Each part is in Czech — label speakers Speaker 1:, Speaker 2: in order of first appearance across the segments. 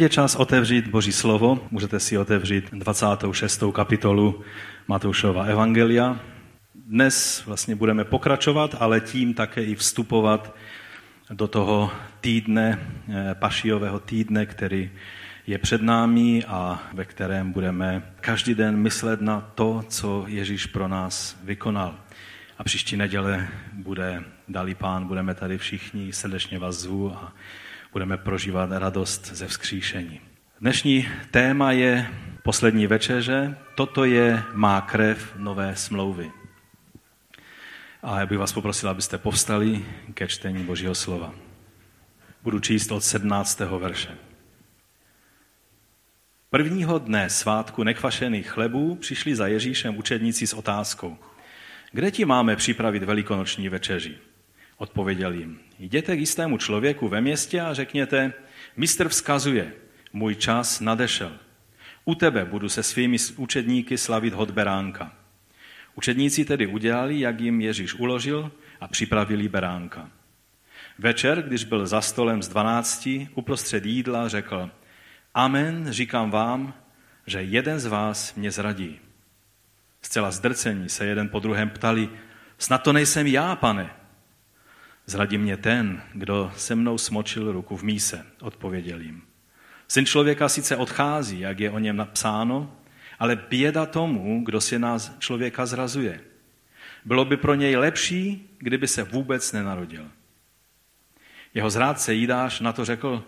Speaker 1: Je čas otevřít Boží slovo. Můžete si otevřít 26. kapitolu Matoušova Evangelia. Dnes vlastně budeme pokračovat, ale tím také i vstupovat do toho týdne, eh, pašijového týdne, který je před námi a ve kterém budeme každý den myslet na to, co Ježíš pro nás vykonal. A příští neděle bude, dalí pán, budeme tady všichni, srdečně vás zvu a budeme prožívat radost ze vzkříšení. Dnešní téma je poslední večeře. Toto je má krev nové smlouvy. A já bych vás poprosil, abyste povstali ke čtení Božího slova. Budu číst od 17. verše. Prvního dne svátku nekvašených chlebů přišli za Ježíšem učedníci s otázkou. Kde ti máme připravit velikonoční večeři? Odpověděl jim, jděte k jistému člověku ve městě a řekněte, mistr vzkazuje, můj čas nadešel. U tebe budu se svými učedníky slavit hod beránka. Učedníci tedy udělali, jak jim Ježíš uložil a připravili beránka. Večer, když byl za stolem z dvanácti, uprostřed jídla řekl, Amen, říkám vám, že jeden z vás mě zradí. Zcela zdrcení se jeden po druhém ptali, snad to nejsem já, pane. Zradí mě ten, kdo se mnou smočil ruku v míse, odpověděl jim. Syn člověka sice odchází, jak je o něm napsáno, ale běda tomu, kdo si nás člověka zrazuje. Bylo by pro něj lepší, kdyby se vůbec nenarodil. Jeho zrádce Jidáš na to řekl,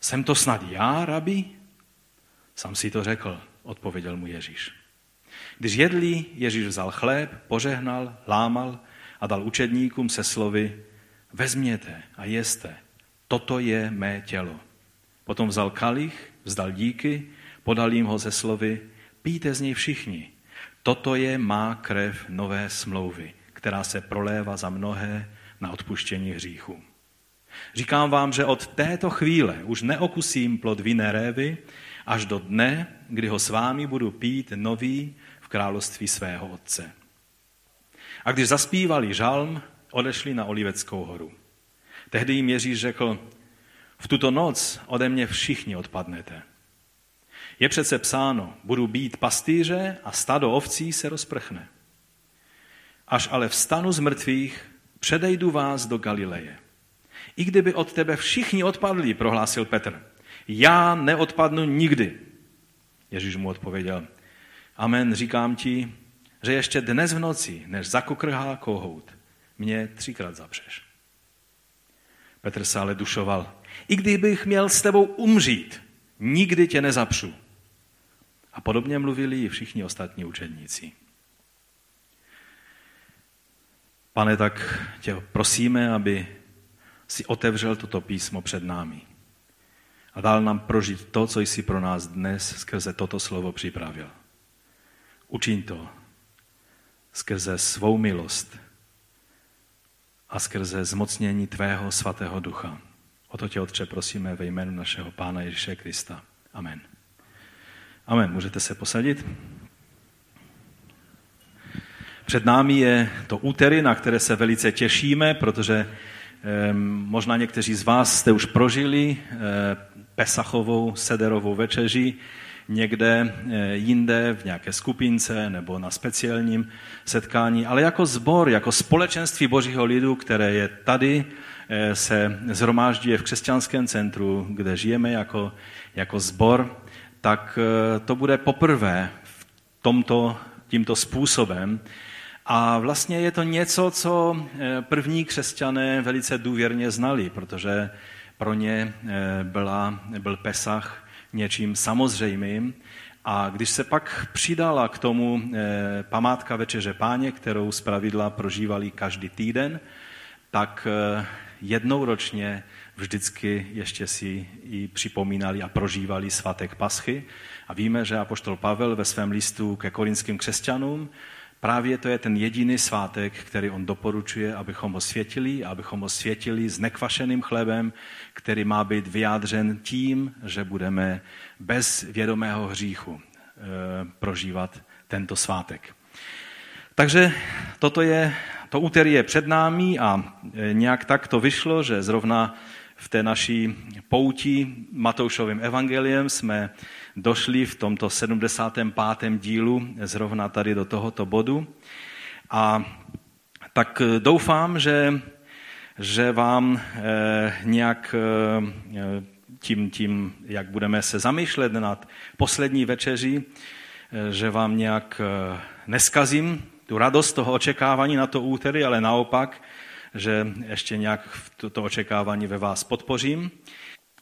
Speaker 1: jsem to snad já, rabi? Sam si to řekl, odpověděl mu Ježíš. Když jedli, Ježíš vzal chléb, požehnal, lámal a dal učedníkům se slovy, vezměte a jeste, toto je mé tělo. Potom vzal kalich, vzdal díky, podal jim ho ze slovy, píte z něj všichni. Toto je má krev nové smlouvy, která se prolévá za mnohé na odpuštění hříchů. Říkám vám, že od této chvíle už neokusím plod vinné révy až do dne, kdy ho s vámi budu pít nový v království svého otce. A když zaspívali žalm, odešli na Oliveckou horu. Tehdy jim Ježíš řekl, v tuto noc ode mě všichni odpadnete. Je přece psáno, budu být pastýře a stado ovcí se rozprchne. Až ale vstanu z mrtvých, předejdu vás do Galileje. I kdyby od tebe všichni odpadli, prohlásil Petr, já neodpadnu nikdy. Ježíš mu odpověděl, amen, říkám ti, že ještě dnes v noci, než zakukrhá kohout, mě třikrát zapřeš. Petr se ale dušoval. I kdybych měl s tebou umřít, nikdy tě nezapřu. A podobně mluvili i všichni ostatní učedníci. Pane, tak tě prosíme, aby si otevřel toto písmo před námi a dal nám prožít to, co jsi pro nás dnes skrze toto slovo připravil. Učiň to skrze svou milost a skrze zmocnění Tvého svatého ducha. O to tě, Otče, prosíme ve jménu našeho Pána Ježíše Krista. Amen. Amen. Můžete se posadit? Před námi je to úterý, na které se velice těšíme, protože možná někteří z vás jste už prožili eh, Pesachovou sederovou večeři, někde eh, jinde, v nějaké skupince nebo na speciálním setkání, ale jako zbor, jako společenství božího lidu, které je tady, eh, se zhromáždí v křesťanském centru, kde žijeme jako, jako zbor, tak eh, to bude poprvé v tomto, tímto způsobem. A vlastně je to něco, co první křesťané velice důvěrně znali, protože pro ně byla, byl Pesach něčím samozřejmým. A když se pak přidala k tomu eh, památka Večeře Páně, kterou zpravidla prožívali každý týden, tak eh, jednou ročně vždycky ještě si i připomínali a prožívali svatek Paschy. A víme, že apoštol Pavel ve svém listu ke korinským křesťanům Právě to je ten jediný svátek, který on doporučuje, abychom ho světili, abychom ho světili s nekvašeným chlebem, který má být vyjádřen tím, že budeme bez vědomého hříchu e, prožívat tento svátek. Takže toto je, to úterý je před námi a e, nějak tak to vyšlo, že zrovna v té naší pouti Matoušovým evangeliem jsme došli v tomto 75. dílu zrovna tady do tohoto bodu. A tak doufám, že, že vám eh, nějak eh, tím, tím, jak budeme se zamýšlet nad poslední večeří, eh, že vám nějak neskazím tu radost toho očekávání na to úterý, ale naopak, že ještě nějak to očekávání ve vás podpořím.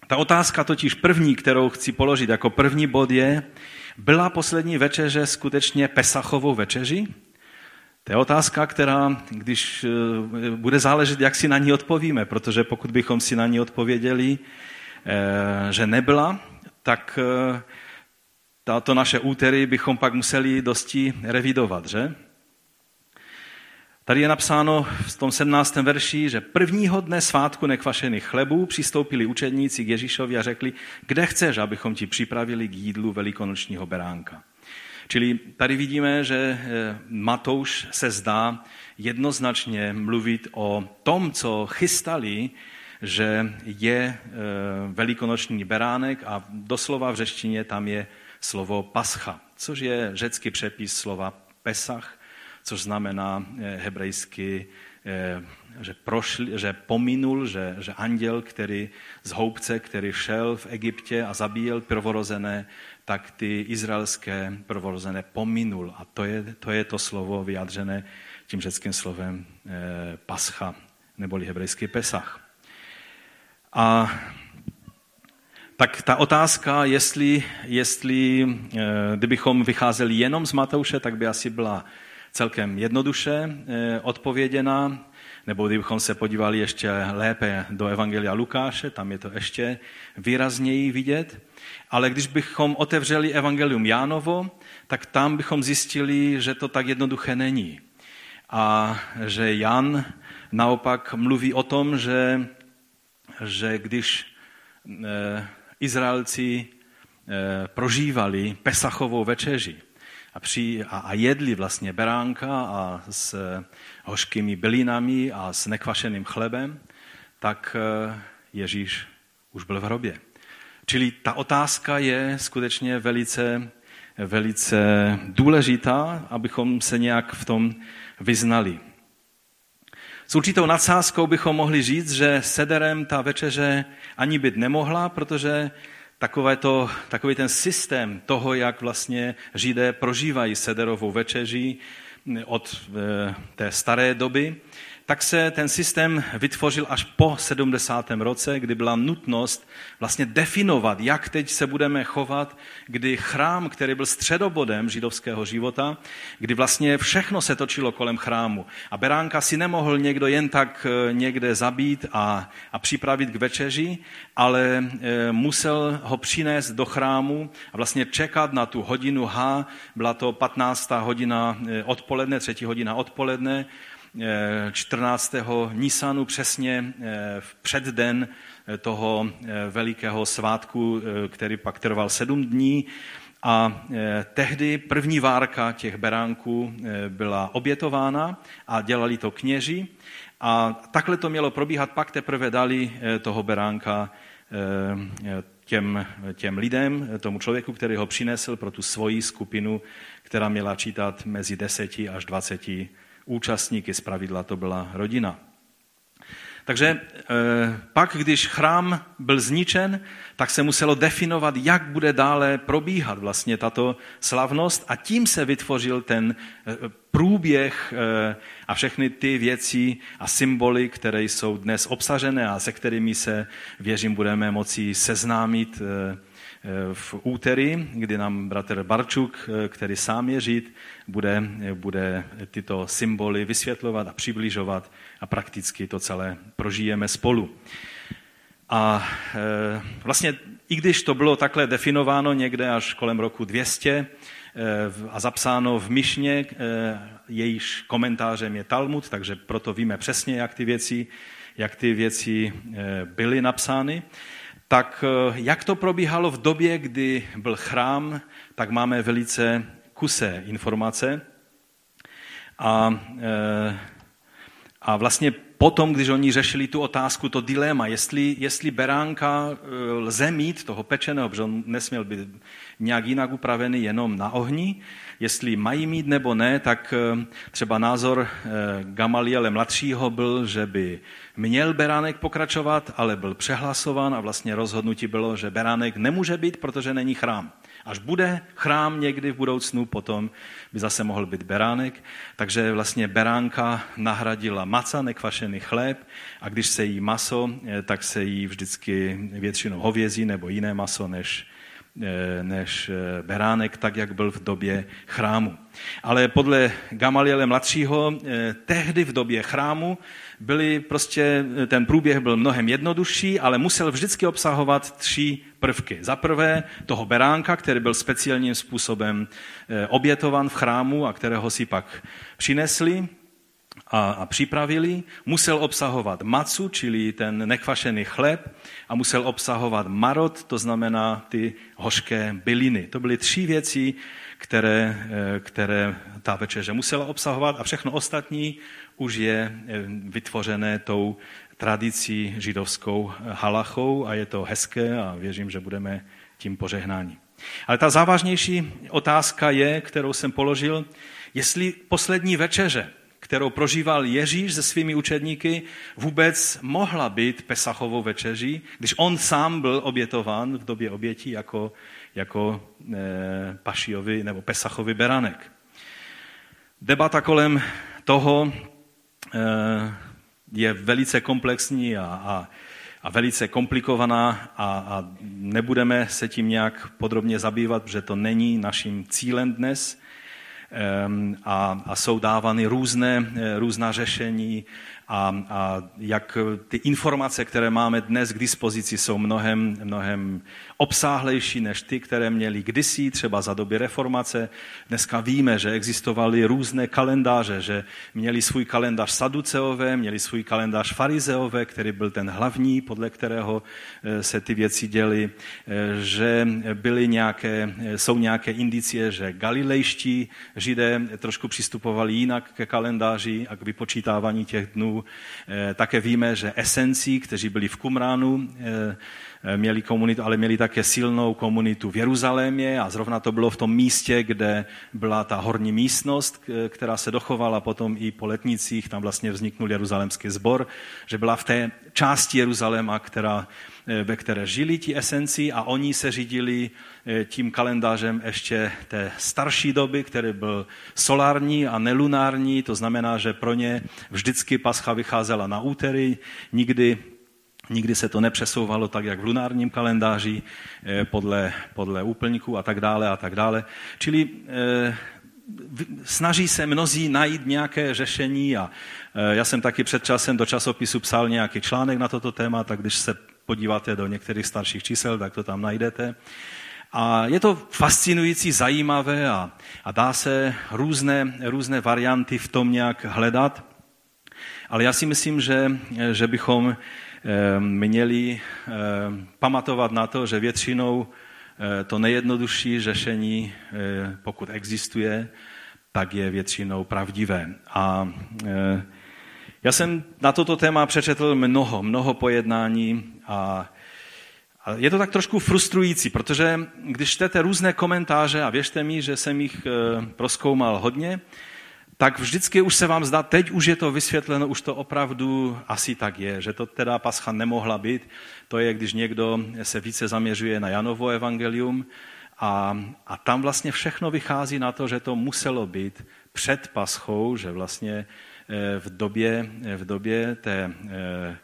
Speaker 1: Ta otázka totiž první, kterou chci položit jako první bod je, byla poslední večeře skutečně Pesachovou večeří? To je otázka, která, když eh, bude záležet, jak si na ní odpovíme, protože pokud bychom si na ní odpověděli, eh, že nebyla, tak eh, tato naše úterý bychom pak museli dosti revidovat, že? Tady je napsáno v tom 17. verši, že prvního dne svátku nekvašených chlebů přistoupili učedníci k Ježíšovi a řekli, kde chceš, abychom ti připravili k jídlu velikonočního beránka. Čili tady vidíme, že eh, Matouš se zdá jednoznačně mluvit o tom, co chystali, že je eh, velikonoční beránek a doslova v řečtině tam je slovo pascha, což je řecký přepis slova pesach, což znamená eh, hebrejsky, že, prošli, že pominul, že, že anděl, který z houbce, který šel v Egyptě a zabíjel prvorozené, tak ty izraelské prvorozené pominul. A to je, to je to slovo vyjádřené tím řeckým slovem eh, pascha, neboli hebrejský pesach. A tak ta otázka, jestli, jestli eh, kdybychom vycházeli jenom z Matouše, tak by asi byla celkem jednoduše eh, odpověděna, nebo kdybychom se podívali ještě lépe do Evangelia Lukáše, tam je to ještě výrazněji vidět. Ale když bychom otevřeli Evangelium Jánovo, tak tam bychom zjistili, že to tak jednoduché není. A že Jan naopak mluví o tom, že, že když eh, Izraelci eh, prožívali Pesachovou večeři a, při, a, a jedli vlastně beránka a s hořkými bylinami a s nekvašeným chlebem, tak eh, Ježíš už byl v hrobě. Čili ta otázka je skutečně velice, velice důležitá, abychom se nějak v tom vyznali. S určitou nadsázkou bychom mohli říct, že sederem ta večeře ani být nemohla, protože takové to, takový ten systém toho, jak vlastně Židé prožívají sederovou večeří od té staré doby, tak se ten systém vytvořil až po 70. roce, kdy byla nutnost vlastně definovat, jak teď se budeme chovat, kdy chrám, který byl středobodem židovského života, kdy vlastně všechno se točilo kolem chrámu. A beránka si nemohl někdo jen tak eh, někde zabít a, a připravit k večeři, ale e, musel ho přinést do chrámu a vlastně čekat na tu hodinu H, byla to 15. hodina eh, odpoledne, třetí hodina odpoledne, 14. Nisanu přesně eh, v předden eh, toho eh, velikého svátku, který pak trval sedm dní. A tehdy první várka těch beránků byla obětována a dělali to kněži. A takhle to mělo probíhat, pak teprve dali toho beránka těm, těm lidem, tomu člověku, který ho přinesl pro tu svoji skupinu, která měla čítat mezi deseti až dvaceti účastníky, z pravidla to byla rodina. Takže e, pak, když chrám byl zničen, tak se muselo definovat, jak bude dále probíhat vlastně tato slavnost a tím se vytvořil ten e, průběh e, a všechny ty věci a symboly, které jsou dnes obsažené a se kterými se, věřím, budeme moci seznámit v úterý, kdy nám bratr Barčuk, který sám je žít, bude, bude tyto symboly vysvětlovat a přibližovat a prakticky to celé prožijeme spolu. A vlastně i když to bylo takhle definováno někde až kolem roku 200 e, a zapsáno v Myšně, jejíž komentářem je Talmud, takže proto víme přesně, jak ty věci, jak ty věci byly napsány, tak jak to probíhalo v době, kdy byl chrám, tak máme velice kusé informace. A, a vlastně potom, když oni řešili tu otázku, to dilema, jestli, jestli beránka eh, lze mít, toho pečeného, protože on nesměl být nějak jinak upravený jenom na ohni, jestli mají mít nebo ne, tak eh, třeba názor Gamaliele mladšího byl, že by měl beránek pokračovat, ale byl přehlasován a vlastně rozhodnutí bylo, že beránek nemůže být, protože není chrám. Až bude chrám někdy v budoucnu, potom by zase mohl být beránek. Takže vlastně beránka nahradila maca, nekvašený chléb a když se jí maso, eh, tak se jí vždycky většinou hovězí nebo jiné maso než, eh, než eh, beránek, tak jak byl v době chrámu. Ale podle Gamaliele mladšího, tehdy v době chrámu byly prostě, ten průběh byl mnohem jednodušší, ale musel vždycky obsahovat tři prvky. Za prvé toho beránka, který byl speciálním způsobem eh, obětovan v chrámu a kterého si pak přinesli a, a připravili. Musel obsahovat macu, čili ten nekvašený chléb a musel obsahovat marot, to znamená ty hořké byliny. To byly tři věci, které, eh, které ta večeře musela obsahovat a všechno ostatní už je eh, vytvořené tou tradicí židovskou halachou a je to hezké a věřím, že budeme tím požehnáni. Ale ta závažnější otázka je, kterou jsem položil, jestli poslední večeře, kterou prožíval Ježíš se svými učedníky, vůbec mohla být Pesachovou večeří, když on sám byl obětován v době obětí jako, jako e, pašiovi nebo Pesachovi beranek. Debata kolem toho e, je velice komplexní a, a, a velice komplikovaná a, a nebudeme se tím nějak podrobně zabývat, protože to není naším cílem dnes. Ehm, a, a jsou dávány různé, různá řešení a, a jak ty informace, které máme dnes k dispozici, jsou mnohem, mnohem obsáhlejší než ty, které měli kdysi, třeba za doby reformace. Dneska víme, že existovaly různé kalendáře, že měli svůj kalendář saduceové, měli svůj kalendář farizeové, který byl ten hlavní, podle kterého eh, se ty věci děly, eh, že byly nějaké, eh, jsou nějaké indicie, že galilejští židé trošku přistupovali jinak ke kalendáři a k vypočítávání těch dnů. Také víme, že esenci, kteří byli v Kumránu, Eh, měli komunitu, ale měli také silnou komunitu v Jeruzalémě a zrovna to bylo v tom místě, kde byla ta horní místnost, která se dochovala potom i po letnicích, tam vlastně vzniknul jeruzalémský sbor, že byla v té části Jeruzaléma, která, eh, ve které žili ti esenci a oni se řídili eh, tím kalendářem ještě té starší doby, který byl solární a nelunární, to znamená, že pro ně vždycky pascha vycházela na úterý, nikdy Nikdy se to nepřesouvalo tak, jak v lunárním kalendáři, eh, podle, podle úplníků a tak dále a tak dále. Čili eh, snaží se mnozí najít nějaké řešení a eh, já jsem taky před časem do časopisu psal nějaký článek na toto téma, tak když se podíváte do některých starších čísel, tak to tam najdete. A je to fascinující, zajímavé a, a dá se různé, různé varianty v tom nějak hledat. Ale já si myslím, že, že bychom Ehm, měli ehm, pamatovat na to, že většinou eh, to nejjednodušší řešení, eh, pokud existuje, tak je většinou pravdivé. A eh, já jsem na toto téma přečetl mnoho, mnoho pojednání a je to tak trošku frustrující, protože když čtete různé komentáře, a věřte mi, že jsem jich proskoumal hodně, tak vždycky už se vám zdá, teď už je to vysvětleno, už to opravdu asi tak je, že to teda pascha nemohla být. To je, když někdo se více zaměřuje na Janovo evangelium a, a tam vlastně všechno vychází na to, že to muselo být před paschou, že vlastně v době, v době té, eh, eh,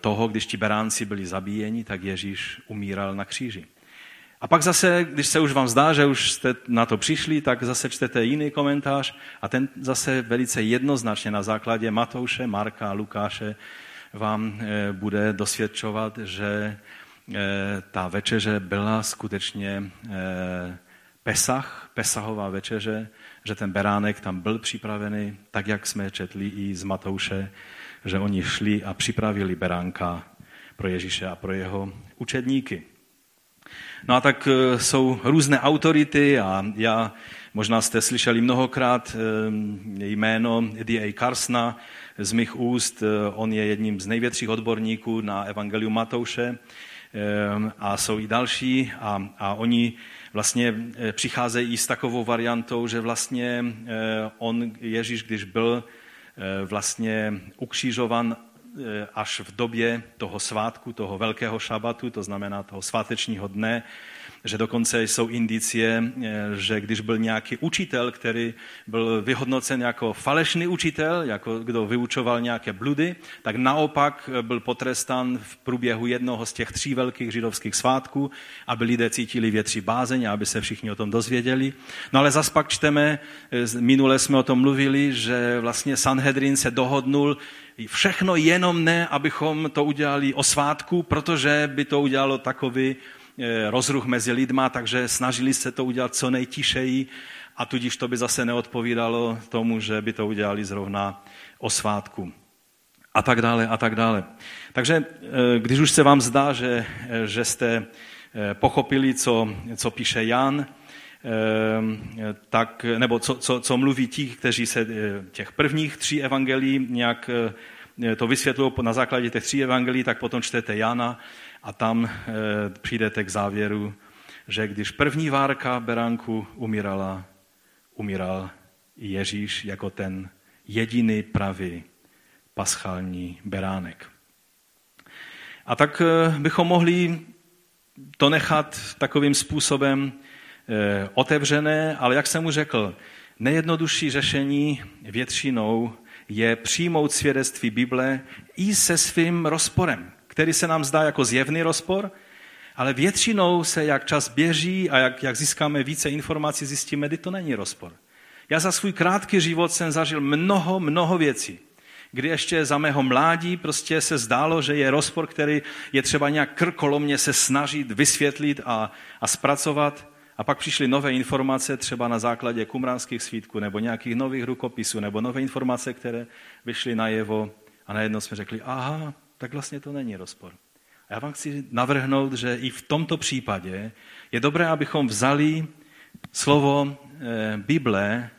Speaker 1: toho, když ti beránci byli zabíjeni, tak Ježíš umíral na kříži. A pak zase, když se už vám zdá, že už jste na to přišli, tak zase čtete jiný komentář a ten zase velice jednoznačně na základě Matouše, Marka, Lukáše vám eh, bude dosvědčovat, že eh, ta večeře byla skutečně eh, Pesach, Pesahová večeře, že ten beránek tam byl připravený, tak jak jsme četli i z Matouše, že oni šli a připravili beránka pro Ježíše a pro jeho učedníky. No a tak eh, jsou různé autority a já, možná jste slyšeli mnohokrát eh, jméno D.A. Karsna z mých úst. Eh, on je jedním z největších odborníků na Evangelium Matouše a jsou i další a, a oni vlastně přicházejí s takovou variantou, že vlastně on, Ježíš, když byl vlastně ukřižovan Eh, až v době toho svátku, toho velkého šabatu, to znamená toho svátečního dne, že dokonce jsou indicie, eh, že když byl nějaký učitel, který byl vyhodnocen jako falešný učitel, jako kdo vyučoval nějaké bludy, tak naopak byl potrestan v průběhu jednoho z těch tří velkých židovských svátků, aby lidé cítili větší bázeň, aby se všichni o tom dozvěděli. No ale zas pak čteme, eh, minule jsme o tom mluvili, že vlastně Sanhedrin se dohodnul, všechno jenom ne, abychom to udělali o svátku, protože by to udělalo takový eh, rozruch mezi lidma, takže snažili se to udělat co nejtišeji a tudíž to by zase neodpovídalo tomu, že by to udělali zrovna o svátku. A tak dále, a tak dále. Takže eh, když už se vám zdá, že, eh, že jste pochopili, co, co píše Jan, tak, nebo co, co, co mluví ti, kteří se těch prvních tří evangelií nějak to vysvětlují na základě těch tří evangelií, tak potom čtete Jana a tam eh, přijdete k závěru, že když první várka beránku umírala, umíral Ježíš jako ten jediný pravý paschální beránek. A tak eh, bychom mohli to nechat takovým způsobem eh, otevřené, ale jak jsem mu řekl, nejjednodušší řešení většinou je přijmout svědectví Bible i se svým rozporem, který se nám zdá jako zjevný rozpor, ale většinou se, jak čas běží a jak, jak získáme více informací, zjistíme, že to není rozpor. Já za svůj krátký život jsem zažil mnoho, mnoho věcí, kdy ještě za mého mládí prostě se zdálo, že je rozpor, který je třeba nějak krkolomně se snažit vysvětlit a, a zpracovat. A pak přišly nové informace, třeba na základě kumránských svítků, nebo nějakých nových rukopisů, nebo nové informace, které vyšly najevo. A najednou jsme řekli, aha, tak vlastně to není rozpor. A já vám chci navrhnout, že i v tomto případě je dobré, abychom vzali slovo e, Bible,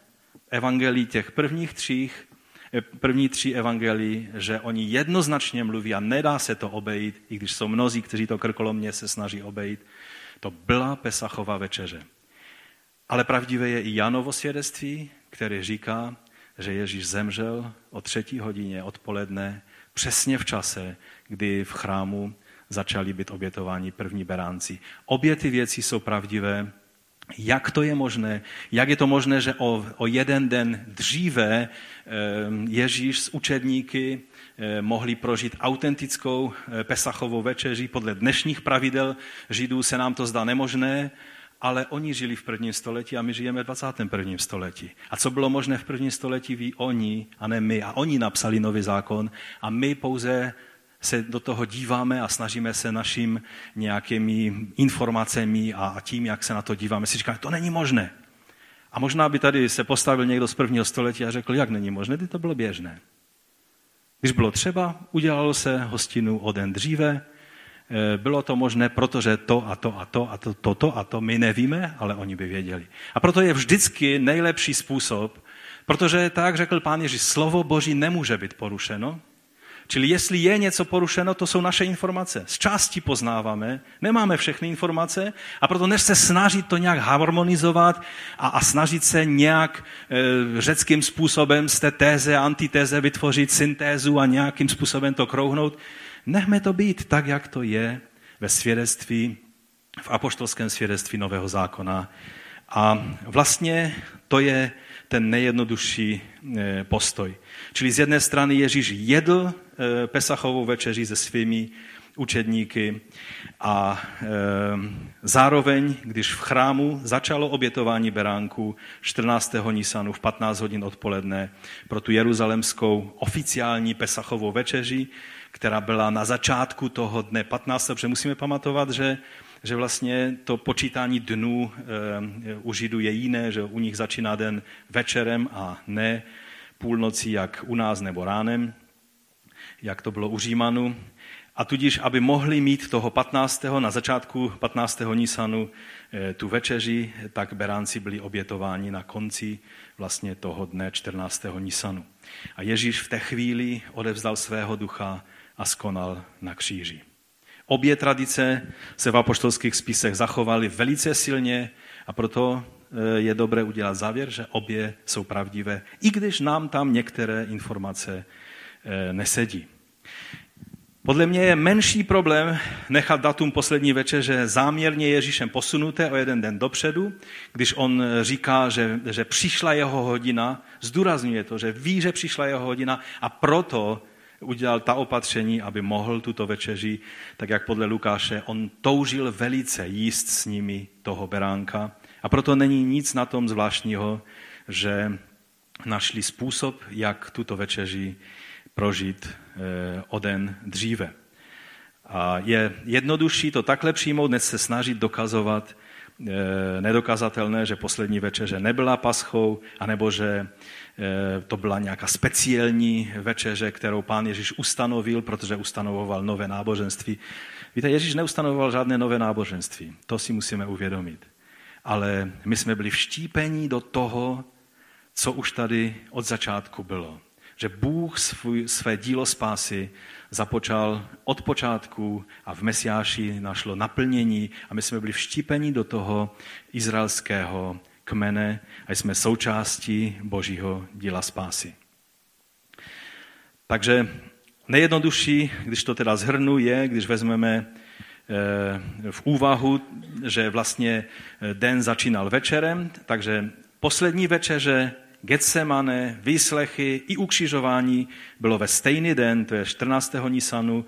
Speaker 1: evangelii těch prvních třích, e, první tří evangelii, že oni jednoznačně mluví a nedá se to obejít, i když jsou mnozí, kteří to krkolomně se snaží obejít, to byla Pesachová večeře. Ale pravdivé je i Janovo svědectví, který říká, že Ježíš zemřel o třetí hodině odpoledne, přesně v čase, kdy v chrámu začali být obětováni první beránci. Obě ty věci jsou pravdivé. Jak to je možné? Jak je to možné, že o, o jeden den dříve eh, Ježíš s učedníky Eh, mohli prožít autentickou eh, Pesachovou večeři. Podle dnešních pravidel Židů se nám to zdá nemožné, ale oni žili v prvním století a my žijeme v 21. století. A co bylo možné v prvním století, ví oni a ne my. A oni napsali nový zákon a my pouze se do toho díváme a snažíme se našim nějakými informacemi a tím, jak se na to díváme, si říkáme, to není možné. A možná by tady se postavil někdo z prvního století a řekl, jak není možné, to bylo běžné. Když bylo třeba, udělalo se hostinu o den dříve, bylo to možné, protože to a to a to a to, to, to a to my nevíme, ale oni by věděli. A proto je vždycky nejlepší způsob, protože tak řekl pán Ježíš, slovo Boží nemůže být porušeno, Čili jestli je něco porušeno, to jsou naše informace. Z části poznáváme, nemáme všechny informace a proto než se snažit to nějak harmonizovat a, a snažit se nějak e, řeckým způsobem z té téze antitéze vytvořit syntézu a nějakým způsobem to krouhnout, nechme to být tak, jak to je ve svědectví, v apoštolském svědectví Nového zákona. A vlastně to je ten nejjednodušší e, postoj. Čili z jedné strany Ježíš jedl Eh, Pesachovou večeři se svými učedníky a e, zároveň, když v chrámu začalo obětování beránku 14. Nisanu v 15 hodin odpoledne pro tu jeruzalemskou oficiální Pesachovou večeři, která byla na začátku toho dne 15. protože musíme pamatovat, že že vlastně to počítání dnů e, u Židů je jiné, že u nich začíná den večerem a ne půlnocí, jak u nás nebo ránem jak to bylo u Římanu. A tudíž, aby mohli mít toho 15. na začátku 15. Nisanu eh, tu večeři, tak beránci byli obětováni na konci vlastně toho dne 14. Nisanu. A Ježíš v té chvíli odevzdal svého ducha a skonal na kříži. Obě tradice se v apoštolských spisech zachovaly velice silně a proto eh, je dobré udělat závěr, že obě jsou pravdivé, i když nám tam některé informace eh, nesedí. Podle mě je menší problém nechat datum poslední večeře záměrně Ježíšem posunuté o jeden den dopředu, když on říká, že, že přišla jeho hodina, zdůrazňuje to, že ví, že přišla jeho hodina a proto udělal ta opatření, aby mohl tuto večeři, tak jak podle Lukáše, on toužil velice jíst s nimi toho beránka. A proto není nic na tom zvláštního, že našli způsob, jak tuto večeři prožít eh, o den dříve. A je jednodušší to takhle přijmout, než se snažit dokazovat eh, nedokazatelné, že poslední večeře nebyla paschou, anebo že to byla nějaká speciální večeře, kterou pán Ježíš ustanovil, protože ustanovoval nové náboženství. Víte, Ježíš neustanovoval žádné nové náboženství, to si musíme uvědomit. Ale my jsme byli vštípení do toho, co už tady od začátku bylo že Bůh svůj, své dílo spásy započal od počátku a v Mesiáši našlo naplnění a my jsme byli vštípeni do toho izraelského kmene a jsme součástí božího díla spásy. Takže nejjednodušší, když to teda zhrnu, je, když vezmeme eh, v úvahu, že vlastně eh, den začínal večerem, takže poslední večeře Getsemane, výslechy i ukřižování bylo ve stejný den, to je 14. Nisanu,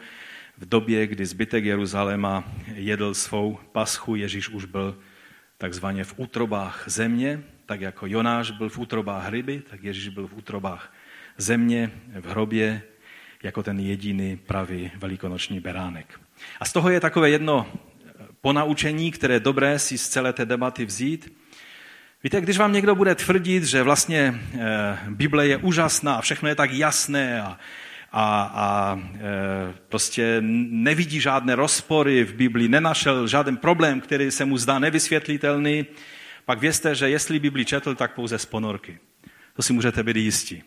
Speaker 1: v době, kdy zbytek Jeruzaléma jedl svou paschu, Ježíš už byl takzvaně v útrobách země, tak jako Jonáš byl v útrobách ryby, tak Ježíš byl v útrobách země, v hrobě, jako ten jediný pravý velikonoční beránek. A z toho je takové jedno ponaučení, které je dobré si z celé té debaty vzít, Víte, když vám někdo bude tvrdit, že vlastně e, Bible je úžasná a všechno je tak jasné a, a, a e, prostě nevidí žádné rozpory v Biblii, nenašel žádný problém, který se mu zdá nevysvětlitelný, pak vězte, že jestli Bibli četl, tak pouze z ponorky. To si můžete být jistí.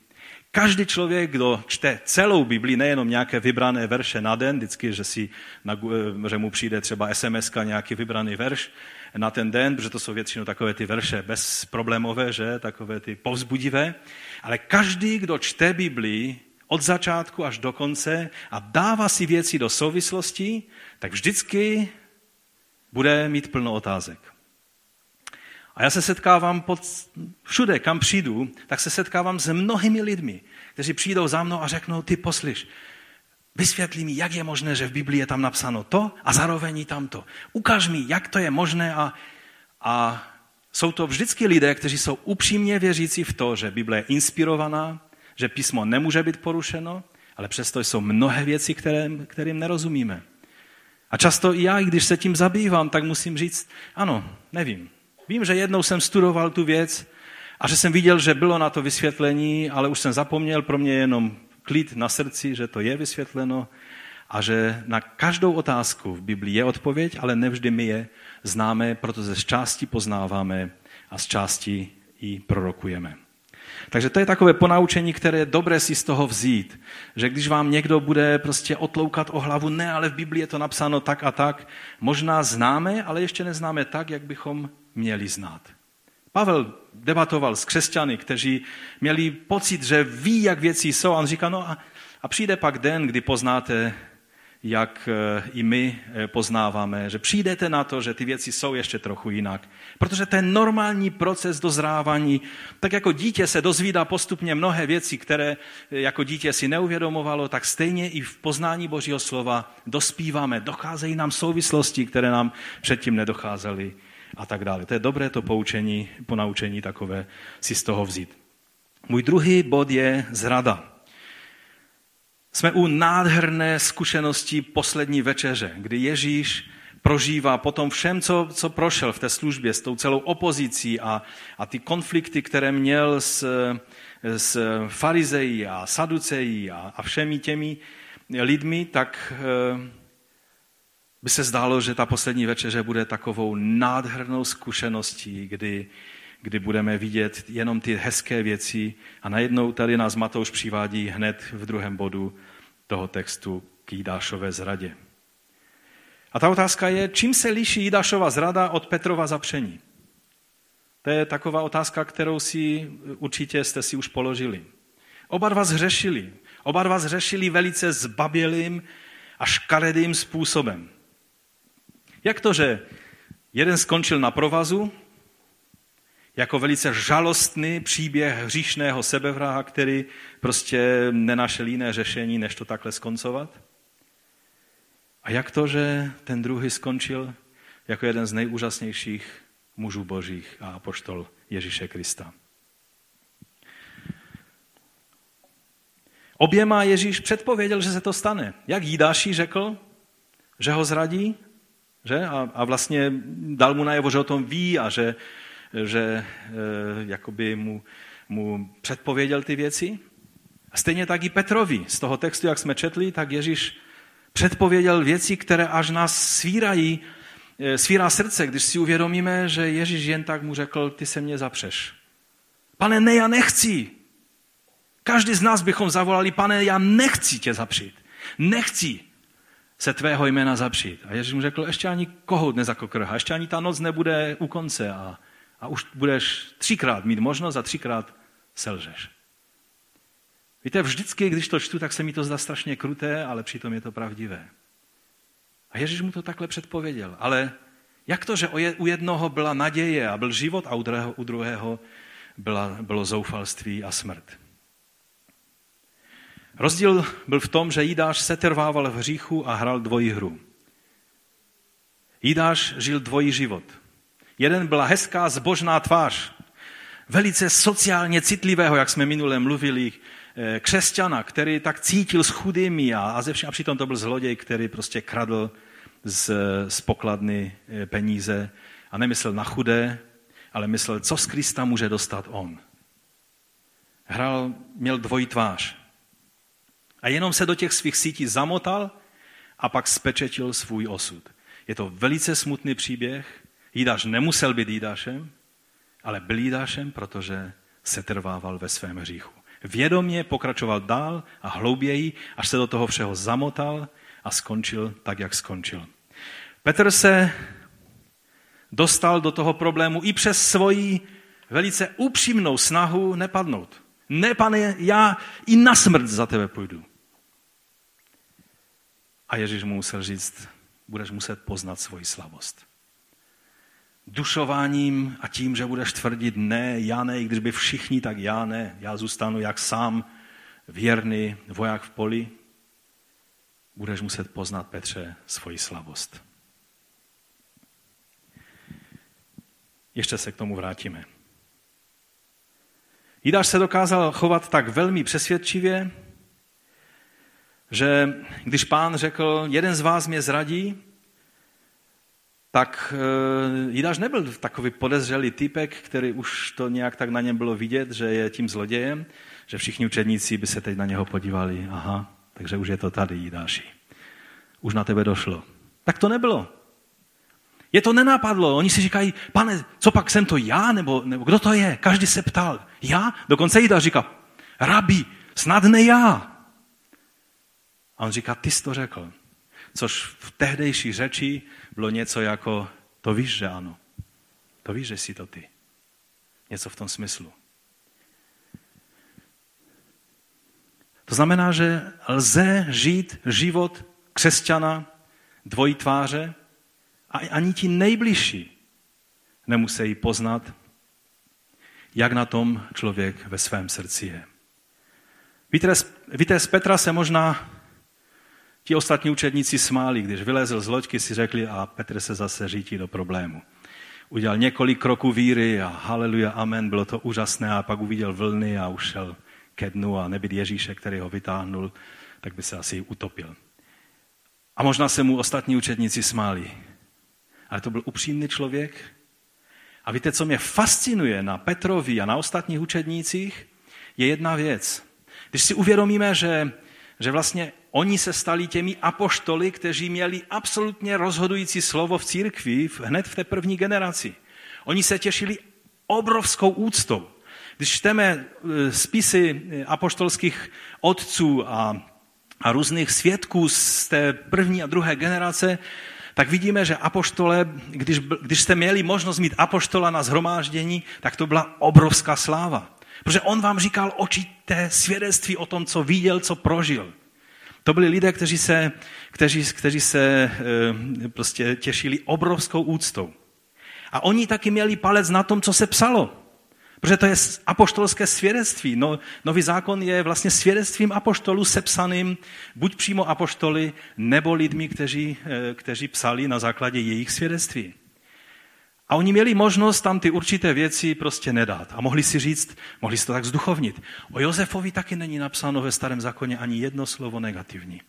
Speaker 1: Každý člověk, kdo čte celou Bibli, nejenom nějaké vybrané verše na den, vždycky, že, si, že mu přijde třeba SMS nějaký vybraný verš, na ten den, protože to jsou většinou takové ty verše bezproblémové, že? takové ty povzbudivé. Ale každý, kdo čte Biblii od začátku až do konce a dává si věci do souvislosti, tak vždycky bude mít plno otázek. A já se setkávám pod, všude, kam přijdu, tak se setkávám s mnohými lidmi, kteří přijdou za mnou a řeknou, ty poslyš, Vysvětlí mi, jak je možné, že v Biblii je tam napsáno to a zároveň i tamto. Ukáž mi, jak to je možné a, a jsou to vždycky lidé, kteří jsou upřímně věřící v to, že Bible je inspirovaná, že písmo nemůže být porušeno, ale přesto jsou mnohé věci, které, kterým nerozumíme. A často i já, když se tím zabývám, tak musím říct, ano, nevím. Vím, že jednou jsem studoval tu věc a že jsem viděl, že bylo na to vysvětlení, ale už jsem zapomněl, pro mě jenom klid na srdci, že to je vysvětleno a že na každou otázku v Biblii je odpověď, ale nevždy my je známe, protože z části poznáváme a z části i prorokujeme. Takže to je takové ponaučení, které je dobré si z toho vzít. Že když vám někdo bude prostě otloukat o hlavu, ne, ale v Biblii je to napsáno tak a tak, možná známe, ale ještě neznáme tak, jak bychom měli znát. Pavel debatoval s křesťany, kteří měli pocit, že ví, jak věci jsou. A on říká, no a, a přijde pak den, kdy poznáte, jak eh, i my eh, poznáváme, že přijdete na to, že ty věci jsou ještě trochu jinak. Protože ten normální proces dozrávání, tak jako dítě se dozvídá postupně mnohé věci, které eh, jako dítě si neuvědomovalo, tak stejně i v poznání Božího slova dospíváme, docházejí nám souvislosti, které nám předtím nedocházely a tak dále. To je dobré to poučení, ponaučení takové si z toho vzít. Můj druhý bod je zrada. Jsme u nádherné zkušenosti poslední večeře, kdy Ježíš prožívá potom všem, co, co prošel v té službě, s tou celou opozicí a, a ty konflikty, které měl s, s farizejí a saducejí a, a všemi těmi, lidmi, tak eh, by se zdálo, že ta poslední večeře bude takovou nádhernou zkušeností, kdy, kdy budeme vidět jenom ty hezké věci a najednou tady nás Matouš přivádí hned v druhém bodu toho textu k Jidášové zradě. A ta otázka je, čím se liší Jidášova zrada od Petrova zapření? To je taková otázka, kterou si určitě jste si už položili. Oba dva zhřešili. Oba dva zhřešili velice zbabělým a škaredým způsobem. Jak to, že jeden skončil na provazu, jako velice žalostný příběh hříšného sebevraha, který prostě nenašel jiné řešení, než to takhle skoncovat? A jak to, že ten druhý skončil jako jeden z nejúžasnějších mužů božích a apoštol Ježíše Krista? Oběma Ježíš předpověděl, že se to stane. Jak Jídáši řekl, že ho zradí, že? A, a vlastně dal mu najevo, že o tom ví a že, že e, jakoby mu, mu předpověděl ty věci. A stejně tak i Petrovi. Z toho textu, jak jsme četli, tak Ježíš předpověděl věci, které až nás svírají, e, svírá srdce, když si uvědomíme, že Ježíš jen tak mu řekl, ty se mě zapřeš. Pane, ne, já nechci. Každý z nás bychom zavolali, pane, já nechci tě zapřít. Nechci se tvého jména zapřít. A Ježíš mu řekl, ještě ani kohout nezakokrhá, ještě ani ta noc nebude u konce a, a už budeš třikrát mít možnost a třikrát selžeš. Víte, vždycky, když to čtu, tak se mi to zdá strašně kruté, ale přitom je to pravdivé. A Ježíš mu to takhle předpověděl. Ale jak to, že u jednoho byla naděje a byl život a u druhého, byla, bylo zoufalství a smrt? Rozdíl byl v tom, že Jídáš setrvával v hříchu a hrál dvojí hru. Jídáš žil dvojí život. Jeden byla hezká, zbožná tvář, velice sociálně citlivého, jak jsme minule mluvili, eh, křesťana, který tak cítil s chudými a, a, ze všem, a přitom to byl zloděj, který prostě kradl z, z pokladny eh, peníze a nemyslel na chudé, ale myslel, co z Krista může dostat on. Hrál, měl dvojí tvář. A jenom se do těch svých sítí zamotal a pak spečetil svůj osud. Je to velice smutný příběh. Jídáš nemusel být jídášem, ale byl jídášem, protože se trvával ve svém hříchu. Vědomě pokračoval dál a hlouběji, až se do toho všeho zamotal a skončil tak, jak skončil. Petr se dostal do toho problému i přes svoji velice upřímnou snahu nepadnout. Ne, pane, já i na smrt za tebe půjdu. A Ježíš mu musel říct, budeš muset poznat svoji slabost. Dušováním a tím, že budeš tvrdit ne, já ne, i když by všichni, tak já ne, já zůstanu jak sám věrný voják v poli, budeš muset poznat, Petře, svoji slabost. Ještě se k tomu vrátíme. Jidáš se dokázal chovat tak velmi přesvědčivě, že když pán řekl, jeden z vás mě zradí, tak e, Jidáš nebyl takový podezřelý typek, který už to nějak tak na něm bylo vidět, že je tím zlodějem, že všichni učedníci by se teď na něho podívali. Aha, takže už je to tady, Jidáši. Už na tebe došlo. Tak to nebylo. Je to nenápadlo. Oni si říkají, pane, co pak jsem to já, nebo, nebo kdo to je? Každý se ptal. Já? Dokonce Jidáš říká, rabi, snad ne já. A on říká, ty jsi to řekl. Což v tehdejší řeči bylo něco jako, to víš, že ano. To víš, že jsi to ty. Něco v tom smyslu. To znamená, že lze žít život křesťana dvojí tváře a ani ti nejbližší nemusí poznat, jak na tom člověk ve svém srdci je. Víte, z Petra se možná Ti ostatní učedníci smáli, když vylezl z loďky, si řekli a Petr se zase řítí do problému. Udělal několik kroků víry a haleluja, amen, bylo to úžasné a pak uviděl vlny a ušel ke dnu a nebyt Ježíše, který ho vytáhnul, tak by se asi utopil. A možná se mu ostatní učedníci smáli. Ale to byl upřímný člověk. A víte, co mě fascinuje na Petrovi a na ostatních učednících, je jedna věc. Když si uvědomíme, že že vlastně oni se stali těmi apoštoly, kteří měli absolutně rozhodující slovo v církvi hned v té první generaci. Oni se těšili obrovskou úctou. Když čteme e, spisy apoštolských otců a, a různých svědků z té první a druhé generace, tak vidíme, že apoštole, když, když jste měli možnost mít apoštola na zhromáždění, tak to byla obrovská sláva. Protože on vám říkal očité svědectví o tom, co viděl, co prožil. To byli lidé, kteří se, kteří, kteří se e, prostě těšili obrovskou úctou. A oni taky měli palec na tom, co se psalo. Protože to je apoštolské svědectví. No, nový zákon je vlastně svědectvím apoštolů sepsaným buď přímo apoštoly, nebo lidmi, kteří, eh, kteří psali na základě jejich svědectví. A oni měli možnost tam ty určité věci prostě nedat. A mohli si říct, mohli si to tak zduchovnit. O Josefovi taky není napsáno ve starém zákoně ani jedno slovo negativní.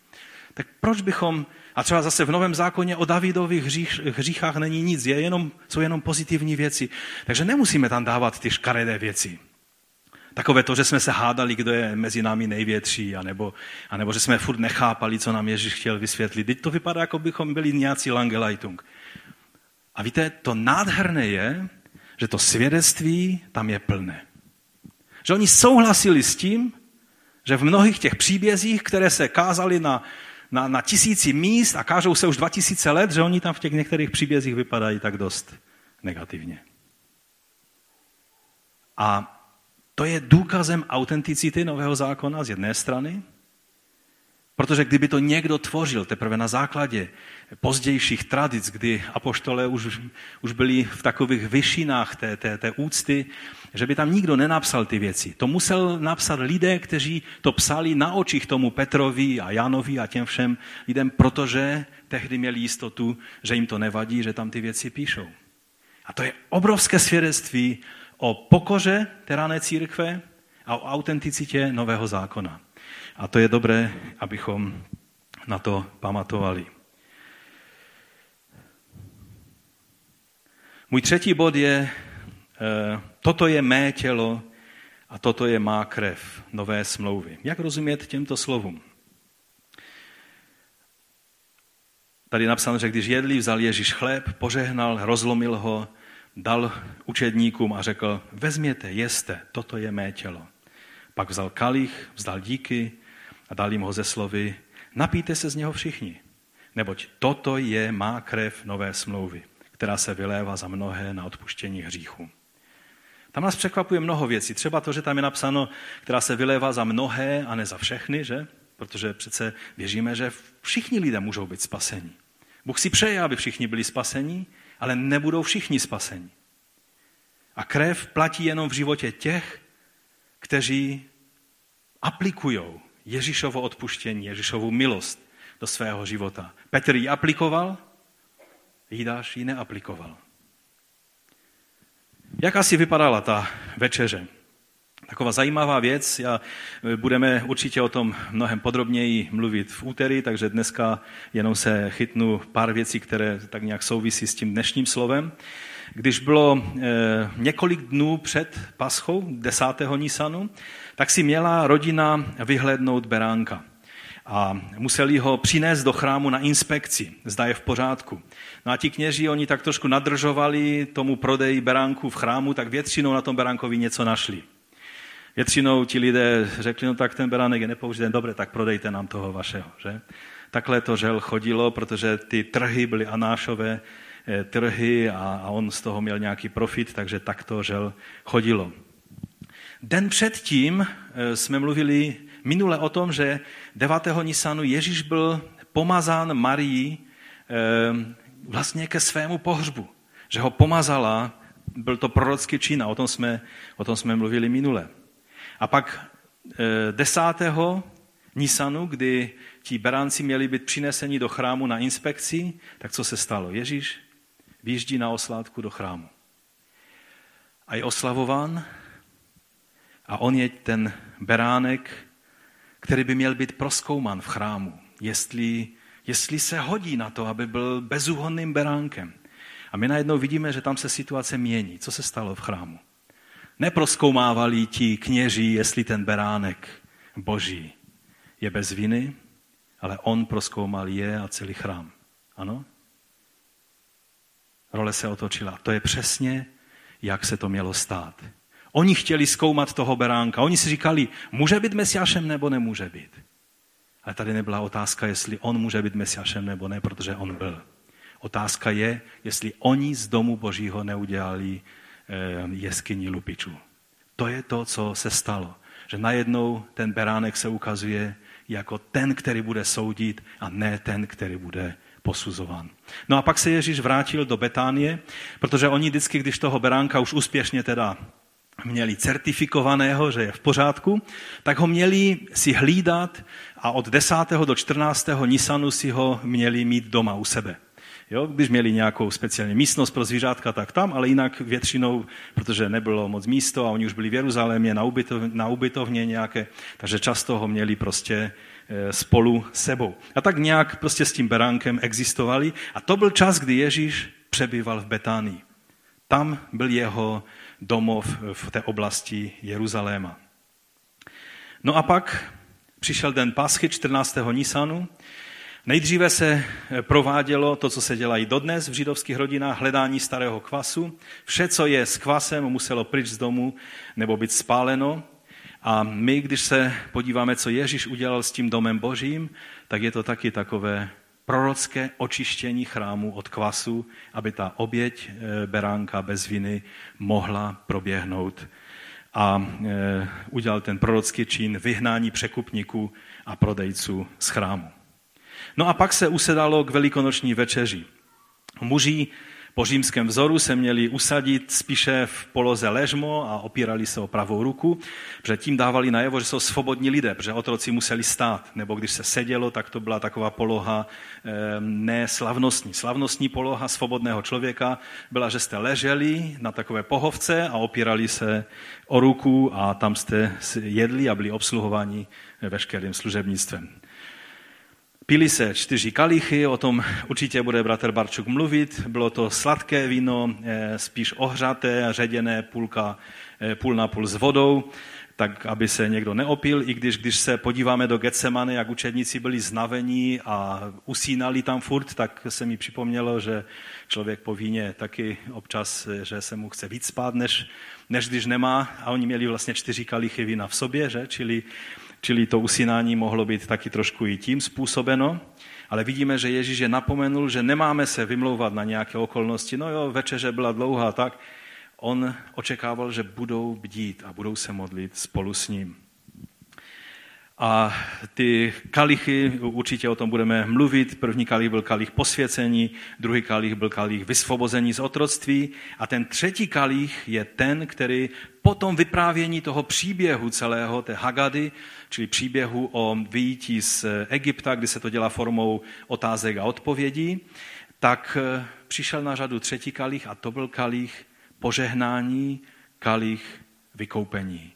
Speaker 1: Tak proč bychom, a třeba zase v Novém zákoně o Davidových hřích, hříchách není nic, je jenom, jsou jenom pozitivní věci. Takže nemusíme tam dávat ty škaredé věci. Takové to, že jsme se hádali, kdo je mezi námi největší, anebo, anebo že jsme furt nechápali, co nám Ježíš chtěl vysvětlit. Teď to vypadá, jako bychom byli nějací Langelajtung. A víte, to nádherné je, že to svědectví tam je plné. Že oni souhlasili s tím, že v mnohých těch příbězích, které se kázaly na, na, na tisíci míst a kážou se už dva tisíce let, že oni tam v těch některých příbězích vypadají tak dost negativně. A to je důkazem autenticity Nového zákona z jedné strany, Protože kdyby to někdo tvořil teprve na základě pozdějších tradic, kdy apoštole už, už byli v takových vyšinách té, té, té úcty, že by tam nikdo nenapsal ty věci. To musel napsat lidé, kteří to psali na očích tomu Petrovi a Janovi a těm všem lidem, protože tehdy měli jistotu, že jim to nevadí, že tam ty věci píšou. A to je obrovské svědectví o pokoře té rané církve a o autenticitě nového zákona. A to je dobré, abychom na to pamatovali. Můj třetí bod je, eh, toto je mé tělo a toto je má krev nové smlouvy. Jak rozumět těmto slovům? Tady je napsáno, že když jedli, vzal Ježíš chléb, požehnal, rozlomil ho, dal učedníkům a řekl, vezměte, jeste, toto je mé tělo. Pak vzal kalich, vzdal díky, a dal jim ho ze slovy, napijte se z něho všichni, neboť toto je má krev nové smlouvy, která se vylévá za mnohé na odpuštění hříchu. Tam nás překvapuje mnoho věcí. Třeba to, že tam je napsáno, která se vylévá za mnohé a ne za všechny, že? Protože přece věříme, že všichni lidé můžou být spaseni. Bůh si přeje, aby všichni byli spaseni, ale nebudou všichni spaseni. A krev platí jenom v životě těch, kteří aplikují Ježíšovo odpuštění, Ježíšovu milost do svého života. Petr ji aplikoval, Jidáš ji neaplikoval. Jak asi vypadala ta večeře? Taková zajímavá věc, já, budeme určitě o tom mnohem podrobněji mluvit v úterý, takže dneska jenom se chytnu pár věcí, které tak nějak souvisí s tím dnešním slovem. Když bylo e, několik dnů před paschou, 10. Nisanu, tak si měla rodina vyhlednout beránka. A museli ho přinést do chrámu na inspekci, zda je v pořádku. No a ti kněží, oni tak trošku nadržovali tomu prodeji beránku v chrámu, tak většinou na tom beránkovi něco našli. Většinou ti lidé řekli, no tak ten beránek je nepoužitelný, dobře, tak prodejte nám toho vašeho. Že? Takhle to žel chodilo, protože ty trhy byly anášové eh, trhy a, a on z toho měl nějaký profit, takže tak to žel chodilo. Den předtím eh, jsme mluvili minule o tom, že 9. Nisanu Ježíš byl pomazán Marii eh, vlastně ke svému pohřbu. Že ho pomazala, byl to prorocký čin a o tom jsme, o tom jsme mluvili minule. A pak 10. Eh, Nisanu, kdy ti beránci měli být přineseni do chrámu na inspekci, tak co se stalo? Ježíš výjíždí na oslátku do chrámu. A je oslavován a on je ten beránek, který by měl být proskouman v chrámu, jestli, jestli se hodí na to, aby byl bezúhonným beránkem. A my najednou vidíme, že tam se situace mění. Co se stalo v chrámu? Neproskoumávali ti kněží, jestli ten beránek boží je bez viny, ale on proskoumal je a celý chrám. Ano? Role se otočila. To je přesně, jak se to mělo stát. Oni chtěli zkoumat toho beránka. Oni si říkali, může být mesiášem nebo nemůže být. Ale tady nebyla otázka, jestli on může být mesiášem nebo ne, protože on byl. Otázka je, jestli oni z domu božího neudělali eh, jeskyní lupičů. To je to, co se stalo. Že najednou ten beránek se ukazuje jako ten, který bude soudit a ne ten, který bude posuzován. No a pak se Ježíš vrátil do Betánie, protože oni vždycky, když toho beránka už úspěšně teda měli certifikovaného, že je v pořádku, tak ho měli si hlídat a od 10. do 14. Nisanu si ho měli mít doma u sebe. Jo, když měli nějakou speciální místnost pro zvířátka, tak tam, ale jinak většinou, protože nebylo moc místo a oni už byli v Jeruzalémě na, ubytov, na ubytovně nějaké, takže často ho měli prostě spolu sebou. A tak nějak prostě s tím beránkem existovali. A to byl čas, kdy Ježíš přebýval v Betánii. Tam byl jeho domov v té oblasti Jeruzaléma. No a pak přišel den Paschy 14. Nisanu Nejdříve se eh, provádělo to, co se dělá i dodnes v židovských rodinách, hledání starého kvasu. Vše, co je s kvasem, muselo pryč z domu nebo být spáleno. A my, když se podíváme, co Ježíš udělal s tím domem božím, tak je to taky takové prorocké očištění chrámu od kvasu, aby ta oběť eh, beránka bez viny mohla proběhnout. A eh, udělal ten prorocký čin vyhnání překupníků a prodejců z chrámu. No a pak se usedalo k velikonoční večeři. Muži po římském vzoru se měli usadit spíše v poloze ležmo a opírali se o pravou ruku, protože tím dávali najevo, že jsou svobodní lidé, protože otroci museli stát, nebo když se sedělo, tak to byla taková poloha neslavnostní. Slavnostní poloha svobodného člověka byla, že jste leželi na takové pohovce a opírali se o ruku a tam jste jedli a byli obsluhováni veškerým služebnictvem. Pili se čtyři kalichy, o tom určitě bude bratr Barčuk mluvit. Bylo to sladké víno, eh, spíš ohřaté, ředěné půlka, eh, půl na půl s vodou, tak aby se někdo neopil, i když, když se podíváme do Getsemany, jak učedníci byli znavení a usínali tam furt, tak se mi připomnělo, že člověk po víně taky občas, eh, že se mu chce víc spát, než, než když nemá. A oni měli vlastně čtyři kalichy vína v sobě, že? čili Čili to usínání mohlo být taky trošku i tím způsobeno, ale vidíme, že Ježíš je napomenul, že nemáme se vymlouvat na nějaké okolnosti. No jo, večeře byla dlouhá, tak on očekával, že budou bdít a budou se modlit spolu s ním. A ty kalichy, určitě o tom budeme mluvit. První kalich byl kalich posvěcení, druhý kalich byl kalich vysvobození z otroctví a ten třetí kalich je ten, který po tom vyprávění toho příběhu celého, té Hagady, čili příběhu o vyjítí z Egypta, kdy se to dělá formou otázek a odpovědí, tak eh, přišel na řadu třetí kalich a to byl kalich požehnání, kalich vykoupení.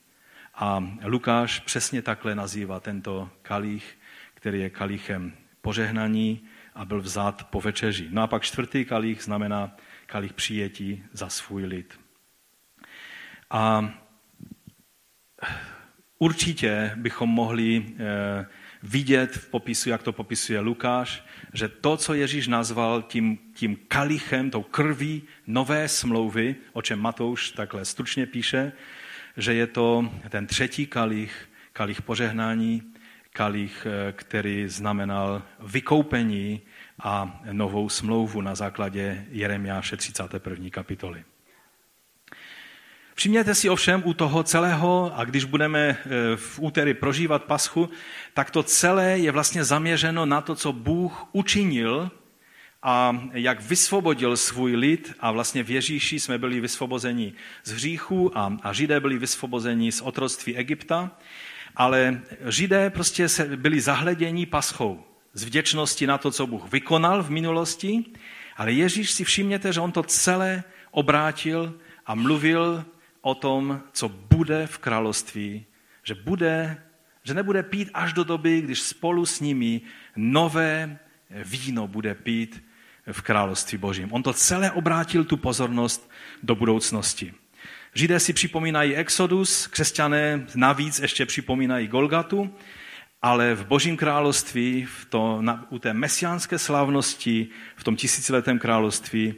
Speaker 1: A Lukáš přesně takhle nazývá tento kalich, který je kalichem požehnaní a byl vzat po večeři. No a pak čtvrtý kalich znamená kalich přijetí za svůj lid. A určitě bychom mohli eh, vidět v popisu, jak to popisuje Lukáš, že to, co Ježíš nazval tím, tím kalichem, tou krví nové smlouvy, o čem Matouš takhle stručně píše, že je to ten třetí kalich, kalich požehnání, kalich, eh, který znamenal vykoupení a novou smlouvu na základě Jeremiáše 31. kapitoly. Všimněte si ovšem u toho celého, a když budeme eh, v úterý prožívat paschu, tak to celé je vlastně zaměřeno na to, co Bůh učinil a jak vysvobodil svůj lid a vlastně v Ježíši jsme byli vysvobozeni z hříchu a, a Židé byli vysvobozeni z otroctví Egypta, ale Židé prostě se byli zahleděni paschou z vděčnosti na to, co Bůh vykonal v minulosti, ale Ježíš si všimněte, že on to celé obrátil a mluvil o tom, co bude v království, že, bude, že nebude pít až do doby, když spolu s nimi nové víno bude pít v království božím. On to celé obrátil tu pozornost do budoucnosti. Židé si připomínají Exodus, křesťané navíc ještě připomínají Golgatu ale v Božím království, v to, na, u té mesiánské slavnosti, v tom tisíciletém království,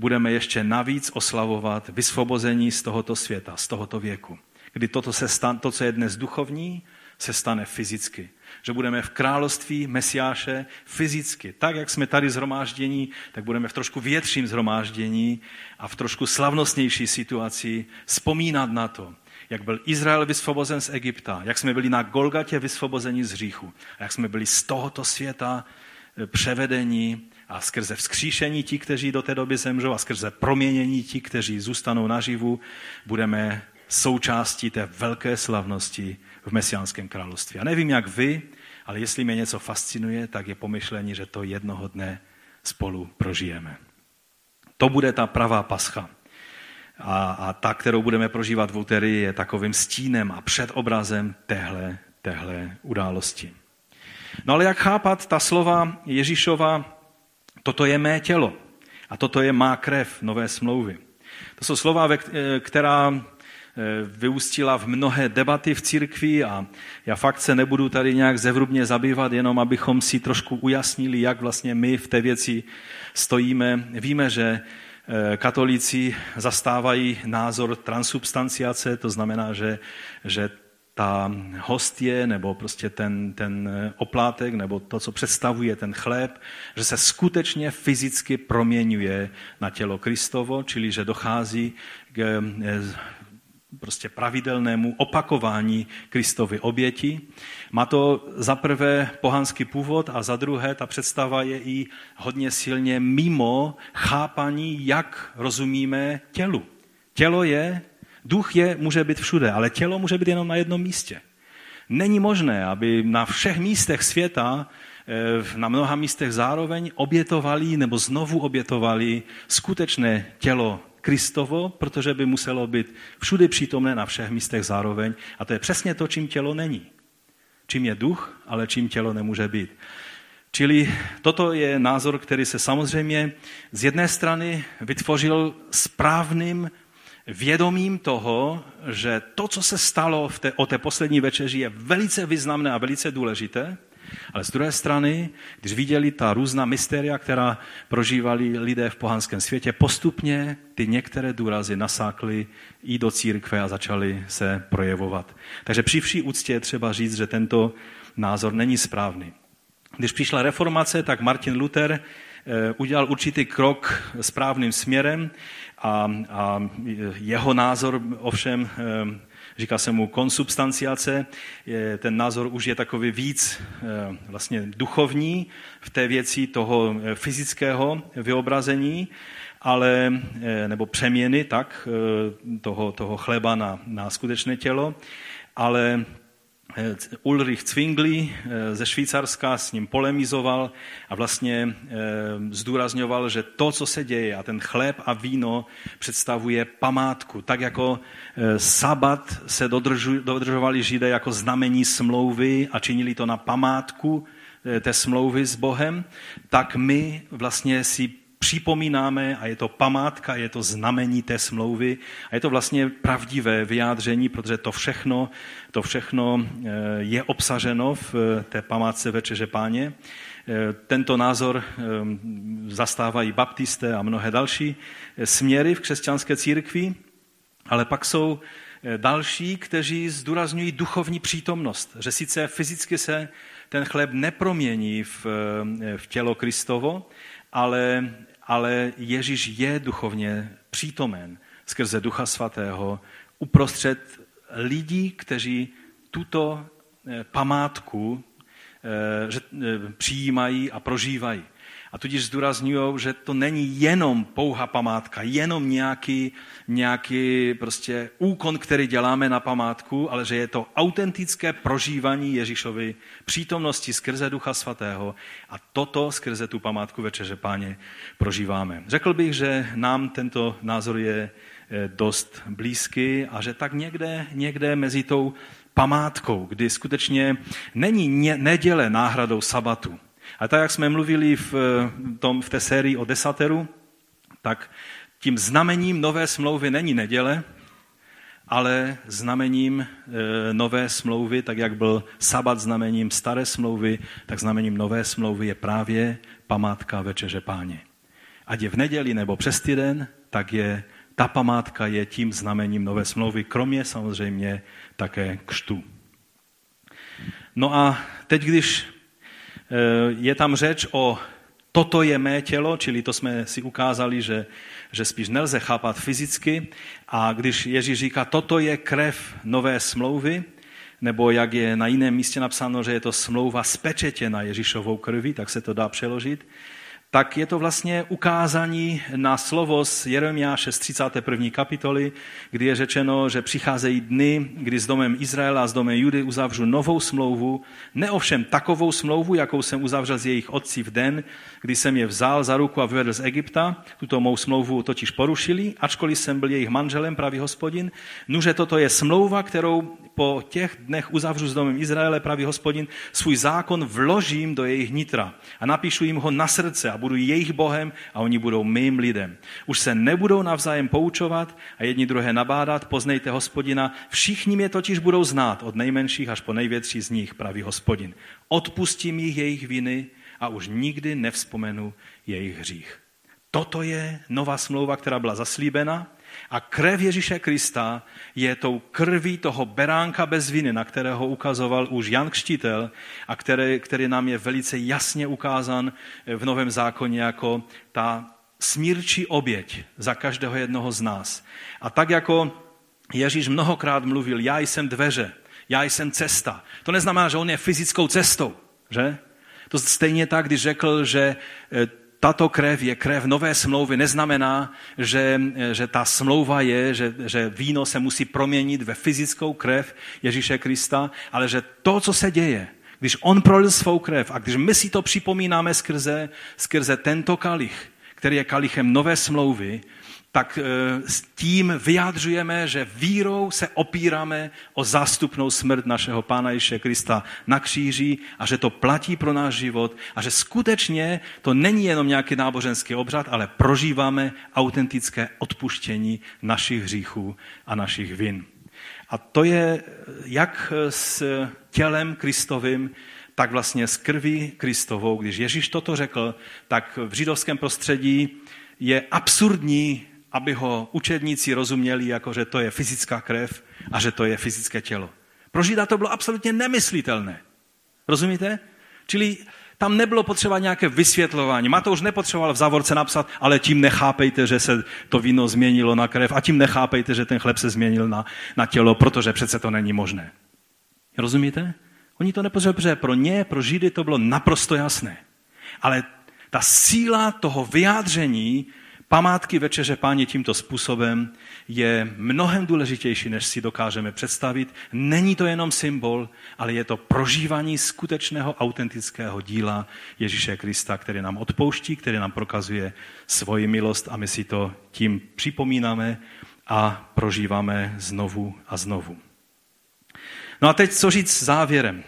Speaker 1: budeme ještě navíc oslavovat vysvobození z tohoto světa, z tohoto věku. Kdy toto se stan, to, co je dnes duchovní, se stane fyzicky. Že budeme v království Mesiáše fyzicky. Tak, jak jsme tady zhromáždění, tak budeme v trošku větším zhromáždění a v trošku slavnostnější situaci vzpomínat na to, jak byl Izrael vysvobozen z Egypta, jak jsme byli na Golgatě vysvobozeni z hříchu, jak jsme byli z tohoto světa eh, převedení a skrze vzkříšení ti, kteří do té doby zemřou a skrze proměnění ti, kteří zůstanou naživu, budeme součástí té velké slavnosti v Mesiánském království. A nevím, jak vy, ale jestli mě něco fascinuje, tak je pomyšlení, že to jednoho dne spolu prožijeme. To bude ta pravá pascha. A, a ta, kterou budeme prožívat v úterý, je takovým stínem a předobrazem téhle, téhle události. No ale jak chápat ta slova Ježíšova, toto je mé tělo a toto je má krev nové smlouvy. To jsou slova, která eh, vyústila v mnohé debaty v církvi a já fakt se nebudu tady nějak zevrubně zabývat, jenom abychom si trošku ujasnili, jak vlastně my v té věci stojíme. Víme, že Eh, katolíci zastávají názor transubstanciace, to znamená, že, že ta hostie nebo prostě ten, ten oplátek nebo to, co představuje ten chléb, že se skutečně fyzicky proměňuje na tělo Kristovo, čili že dochází k eh, prostě pravidelnému opakování Kristovy oběti. Má to za prvé pohanský původ a za druhé ta představa je i hodně silně mimo chápaní, jak rozumíme tělu. Tělo je, duch je, může být všude, ale tělo může být jenom na jednom místě. Není možné, aby na všech místech světa, eh, na mnoha místech zároveň obětovali nebo znovu obětovali skutečné tělo Kristovo, protože by muselo být všude přítomné na všech místech zároveň. A to je přesně to, čím tělo není. Čím je duch, ale čím tělo nemůže být. Čili toto je názor, který se samozřejmě z jedné strany vytvořil správným vědomím toho, že to, co se stalo v té, o té poslední večeři, je velice významné a velice důležité, ale z druhé strany, když viděli ta různá mystéria, která prožívali lidé v pohanském světě, postupně ty některé důrazy nasákly i do církve a začaly se projevovat. Takže při vší úctě je třeba říct, že tento názor není správný. Když přišla reformace, tak Martin Luther eh, udělal určitý krok správným směrem a, a jeho názor ovšem eh, říká se mu konsubstanciace, ten názor už je takový víc eh, vlastně duchovní v té věci toho eh, fyzického vyobrazení, ale, nebo přeměny tak, toho, toho chleba na, na skutečné tělo, ale Ulrich Zwingli eh, ze Švýcarska s ním polemizoval a vlastně eh, zdůrazňoval, že to, co se děje a ten chléb a víno představuje památku. Tak jako sabat se dodržovali židé jako znamení smlouvy a činili to na památku té smlouvy s Bohem, tak my vlastně si připomínáme a je to památka, je to znamení té smlouvy a je to vlastně pravdivé vyjádření, protože to všechno, to všechno eh, je obsaženo v eh, té památce Večeře Páně. Eh, tento názor zastávají baptisté a mnohé další směry v křesťanské církvi, ale pak jsou další, kteří zdůrazňují duchovní přítomnost, že sice fyzicky se ten chléb nepromění v, v tělo Kristovo, ale ale Ježíš je duchovně přítomen skrze Ducha Svatého uprostřed lidí, kteří tuto eh, památku eh, eh, přijímají a prožívají. A tudíž zdůrazňují, že to není jenom pouhá památka, jenom nějaký, nějaký prostě úkon, který děláme na památku, ale že je to autentické prožívání Ježíšovy přítomnosti skrze Ducha Svatého a toto skrze tu památku Večeře Páně prožíváme. Řekl bych, že nám tento názor je eh, dost blízký a že tak někde, někde mezi tou památkou, kdy skutečně není neděle náhradou sabatu, a tak, jak jsme mluvili v, tom, v té sérii o desateru, tak tím znamením nové smlouvy není neděle, ale znamením e, nové smlouvy, tak jak byl sabat znamením staré smlouvy, tak znamením nové smlouvy je právě památka večeře páně. Ať je v neděli nebo přes týden, tak je ta památka je tím znamením nové smlouvy, kromě samozřejmě také křtu. No a teď, když eh, je tam řeč o toto je mé tělo, čili to jsme si ukázali, že, že spíš nelze chápat fyzicky. A když Ježíš říká, toto je krev nové smlouvy, nebo jak je na jiném místě napsáno, že je to smlouva spečetěna Ježíšovou krví, tak se to dá přeložit, tak je to vlastně ukázání na slovo z Jeremiáše z 31. kapitoly, kdy je řečeno, že přicházejí dny, kdy s domem Izraela a s domem Judy uzavřu novou smlouvu, ne ovšem takovou smlouvu, jakou jsem uzavřel s jejich otci v den, kdy jsem je vzal za ruku a vyvedl z Egypta. Tuto mou smlouvu totiž porušili, ačkoliv jsem byl jejich manželem, pravý hospodin. Nuže toto je smlouva, kterou po těch dnech uzavřu s domem Izraele, pravý hospodin, svůj zákon vložím do jejich nitra a napíšu jim ho na srdce budu jejich Bohem a oni budou mým lidem. Už se nebudou navzájem poučovat a jedni druhé nabádat, poznejte hospodina, všichni mě totiž budou znát, od nejmenších až po největší z nich, pravý hospodin. Odpustím jich jejich viny a už nikdy nevzpomenu jejich hřích. Toto je nová smlouva, která byla zaslíbena a krev Ježíše Krista je tou krví toho beránka bez viny, na kterého ukazoval už Jan Křtitel a který, který nám je velice jasně ukázán v Novém zákoně jako ta smírčí oběť za každého jednoho z nás. A tak jako Ježíš mnohokrát mluvil, já jsem dveře, já jsem cesta. To neznamená, že on je fyzickou cestou, že? To stejně tak, když řekl, že eh, tato krev je krev nové smlouvy, neznamená, že, že ta smlouva je, že, že víno se musí proměnit ve fyzickou krev Ježíše Krista, ale že to, co se děje, když on prolil svou krev a když my si to připomínáme skrze, skrze tento kalich, který je kalichem nové smlouvy, tak eh, s tím vyjádřujeme, že vírou se opíráme o zástupnou smrt našeho Pána Ježíše Krista na kříži a že to platí pro náš život a že skutečně to není jenom nějaký náboženský obřad, ale prožíváme autentické odpuštění našich hříchů a našich vin. A to je jak s tělem Kristovým, tak vlastně s krví Kristovou. Když Ježíš toto řekl, tak v židovském prostředí je absurdní aby ho učedníci rozuměli, jako že to je fyzická krev a že to je fyzické tělo. Pro Žida to bylo absolutně nemyslitelné. Rozumíte? Čili tam nebylo potřeba nějaké vysvětlování. už nepotřeboval v závorce napsat, ale tím nechápejte, že se to víno změnilo na krev a tím nechápejte, že ten chleb se změnil na, na tělo, protože přece to není možné. Rozumíte? Oni to nepotřebovali, protože pro ně, pro Židy to bylo naprosto jasné. Ale ta síla toho vyjádření Památky večeře páně tímto způsobem je mnohem důležitější, než si dokážeme představit. Není to jenom symbol, ale je to prožívání skutečného autentického díla Ježíše Krista, který nám odpouští, který nám prokazuje svoji milost a my si to tím připomínáme a prožíváme znovu a znovu. No a teď co říct závěrem?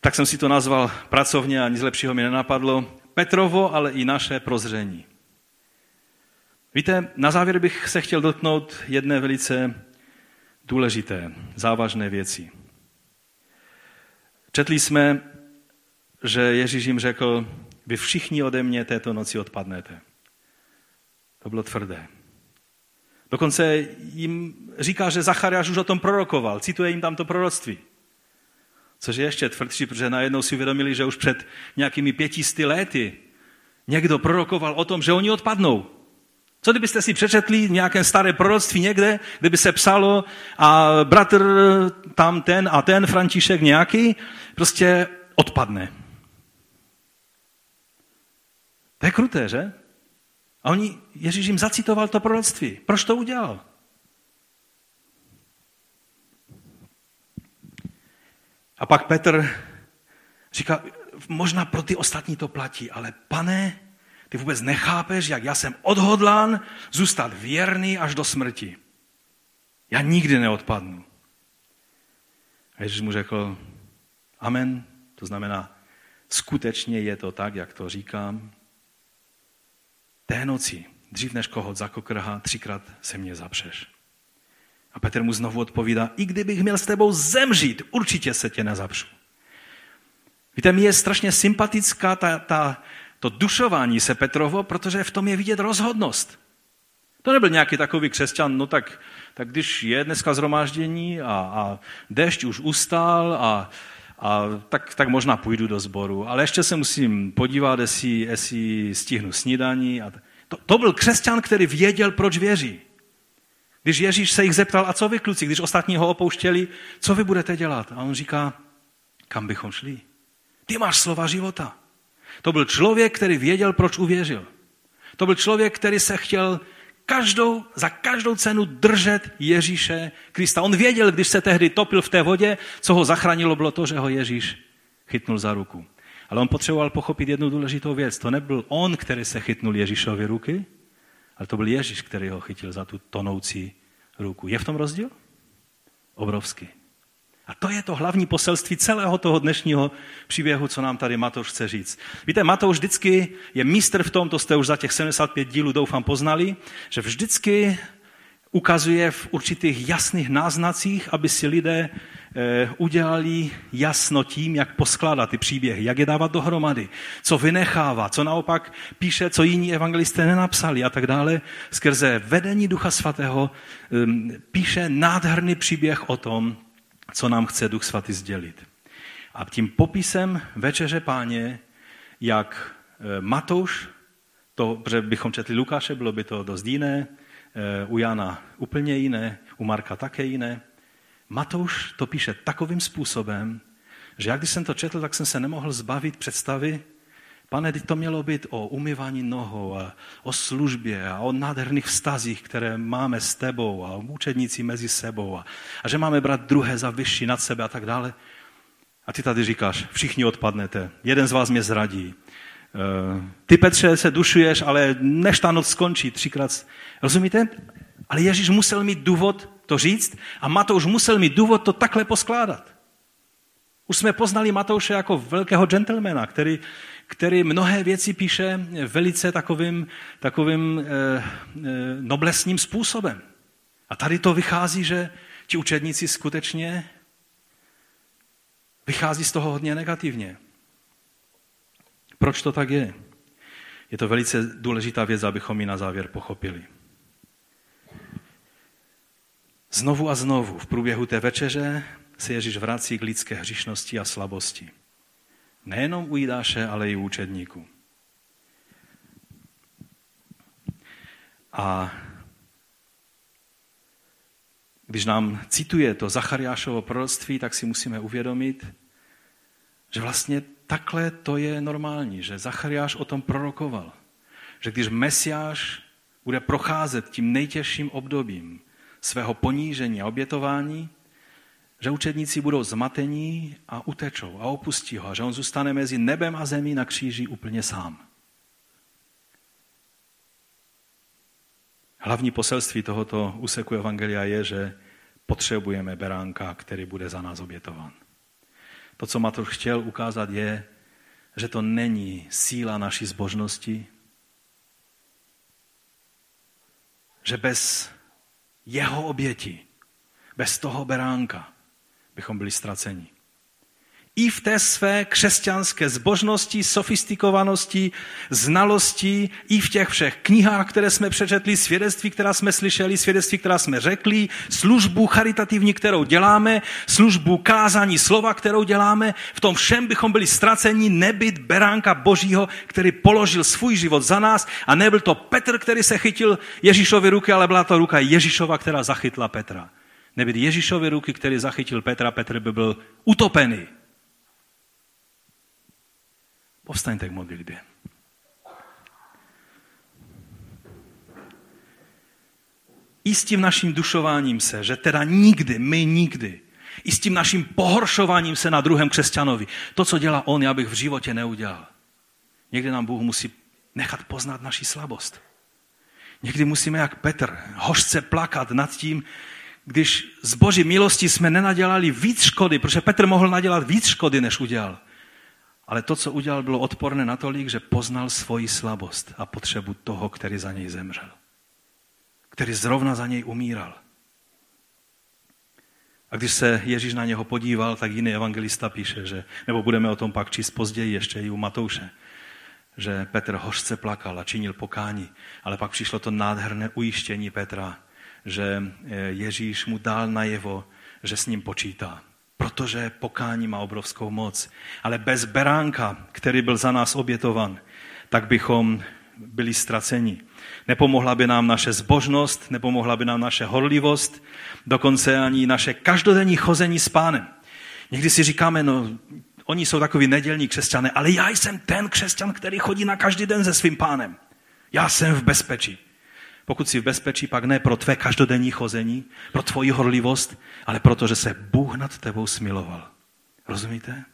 Speaker 1: Tak jsem si to nazval pracovně a nic lepšího mi nenapadlo. Petrovo, ale i naše prozření. Víte, na závěr bych se chtěl dotknout jedné velice důležité, závažné věci. Četli jsme, že Ježíš jim řekl, vy všichni ode mě této noci odpadnete. To bylo tvrdé. Dokonce jim říká, že Zachariáš už o tom prorokoval, cituje jim tam to proroctví. Což je ještě tvrdší, protože najednou si uvědomili, že už před nějakými pětisty lety někdo prorokoval o tom, že oni odpadnou. Co kdybyste si přečetli nějaké staré proroctví někde, kde by se psalo a bratr tam ten a ten František nějaký prostě odpadne. To je kruté, že? A oni, Ježíš jim zacitoval to proroctví. Proč to udělal? A pak Petr říká, možná pro ty ostatní to platí, ale pane, ty vůbec nechápeš, jak já jsem odhodlán zůstat věrný až do smrti. Já nikdy neodpadnu. A Ježíš mu řekl, amen, to znamená, skutečně je to tak, jak to říkám. Té noci, dřív než kohot za kokrha, třikrát se mě zapřeš. A Petr mu znovu odpovídá, i kdybych měl s tebou zemřít, určitě se tě nezapřu. Víte, mi je strašně sympatická ta, ta, to dušování se Petrovo, protože v tom je vidět rozhodnost. To nebyl nějaký takový křesťan, no tak, tak když je dneska zhromáždění a, a dešť už ustál a, a tak, tak možná půjdu do sboru, ale ještě se musím podívat, jestli, jestli stihnu snídaní. A to, to byl křesťan, který věděl, proč věří. Když Ježíš se jich zeptal, a co vy kluci, když ostatní ho opouštěli, co vy budete dělat? A on říká, kam bychom šli? Ty máš slova života. To byl člověk, který věděl, proč uvěřil. To byl člověk, který se chtěl každou, za každou cenu držet Ježíše Krista. On věděl, když se tehdy topil v té vodě, co ho zachránilo, bylo to, že ho Ježíš chytnul za ruku. Ale on potřeboval pochopit jednu důležitou věc. To nebyl on, který se chytnul Ježíšovy ruky, ale to byl Ježíš, který ho chytil za tu tonoucí ruku. Je v tom rozdíl? Obrovský. A to je to hlavní poselství celého toho dnešního příběhu, co nám tady Matouš chce říct. Víte, Matouš vždycky je mistr v tom, to jste už za těch 75 dílů doufám poznali, že vždycky ukazuje v určitých jasných náznacích, aby si lidé eh, udělali jasno tím, jak poskládat ty příběhy, jak je dávat dohromady, co vynechává, co naopak píše, co jiní evangelisté nenapsali a tak dále. Skrze vedení Ducha Svatého ehm, píše nádherný příběh o tom, co nám chce Duch Svatý sdělit. A tím popisem Večeře Páně, jak eh, Matouš, to, protože bychom četli Lukáše, bylo by to dost jiné, u Jana úplně jiné, u Marka také jiné. Matouš to píše takovým způsobem, že jak když jsem to četl, tak jsem se nemohl zbavit představy, Pane, teď to mělo být o umývání nohou a o službě a o nádherných vztazích, které máme s tebou a o učedníci mezi sebou a, a že máme brát druhé za vyšší nad sebe a tak dále. A ty tady říkáš, všichni odpadnete, jeden z vás mě zradí. Eh, ty, Petře, se dušuješ, ale než ta noc skončí třikrát. Rozumíte? Ale Ježíš musel mít důvod to říct a Matouš musel mít důvod to takhle poskládat. Už jsme poznali Matouše jako velkého gentlemana, který, který mnohé věci píše velice takovým, takovým eh, eh, noblesním způsobem. A tady to vychází, že ti učedníci skutečně vychází z toho hodně negativně. Proč to tak je? Je to velice důležitá věc, abychom ji na závěr pochopili. Znovu a znovu v průběhu té večeře se Ježíš vrací k lidské hřišnosti a slabosti. Nejenom u Jidáše, ale i u učedníků. A když nám cituje to Zachariášovo proroctví, tak si musíme uvědomit, že vlastně takhle to je normální, že Zachariáš o tom prorokoval. Že když Mesiáš bude procházet tím nejtěžším obdobím svého ponížení a obětování, že učedníci budou zmatení a utečou a opustí ho, že on zůstane mezi nebem a zemí na kříži úplně sám. Hlavní poselství tohoto úseku Evangelia je, že potřebujeme beránka, který bude za nás obětován. To, co Matouš chtěl ukázat, je, že to není síla naší zbožnosti, že bez jeho oběti, bez toho beránka, bychom byli ztraceni. I v té své křesťanské zbožnosti, sofistikovanosti, znalosti, i v těch všech knihách, které jsme přečetli, svědectví, která jsme slyšeli, svědectví, která jsme řekli, službu charitativní, kterou děláme, službu kázání slova, kterou děláme, v tom všem bychom byli ztraceni nebyt beránka Božího, který položil svůj život za nás. A nebyl to Petr, který se chytil Ježíšovy ruky, ale byla to ruka Ježíšova, která zachytla Petra. Nebyt Ježíšovy ruky, který zachytil Petra, Petr by byl utopený. Povstaňte k modlitbě. I s tím naším dušováním se, že teda nikdy, my nikdy, i s tím naším pohoršováním se na druhém křesťanovi, to, co dělá on, já bych v životě neudělal. Někdy nám Bůh musí nechat poznat naši slabost. Někdy musíme, jak Petr, hořce plakat nad tím, když z boží milosti jsme nenadělali víc škody, protože Petr mohl nadělat víc škody, než udělal. Ale to, co udělal, bylo odporné natolik, že poznal svoji slabost a potřebu toho, který za něj zemřel. Který zrovna za něj umíral. A když se Ježíš na něho podíval, tak jiný evangelista píše, že, nebo budeme o tom pak číst později ještě i u Matouše, že Petr hořce plakal a činil pokání, ale pak přišlo to nádherné ujištění Petra, že eh, Ježíš mu dal najevo, že s ním počítá. Protože pokání má obrovskou moc. Ale bez beránka, který byl za nás obětovan, tak bychom byli ztraceni. Nepomohla by nám naše zbožnost, nepomohla by nám naše horlivost, dokonce ani naše každodenní chození s pánem. Někdy si říkáme, no, oni jsou takový nedělní křesťané, ale já jsem ten křesťan, který chodí na každý den se svým pánem. Já jsem v bezpečí. Pokud jsi v bezpečí, pak ne pro tvé každodenní chození, pro tvoji horlivost, ale proto, že se Bůh nad tebou smiloval. Rozumíte?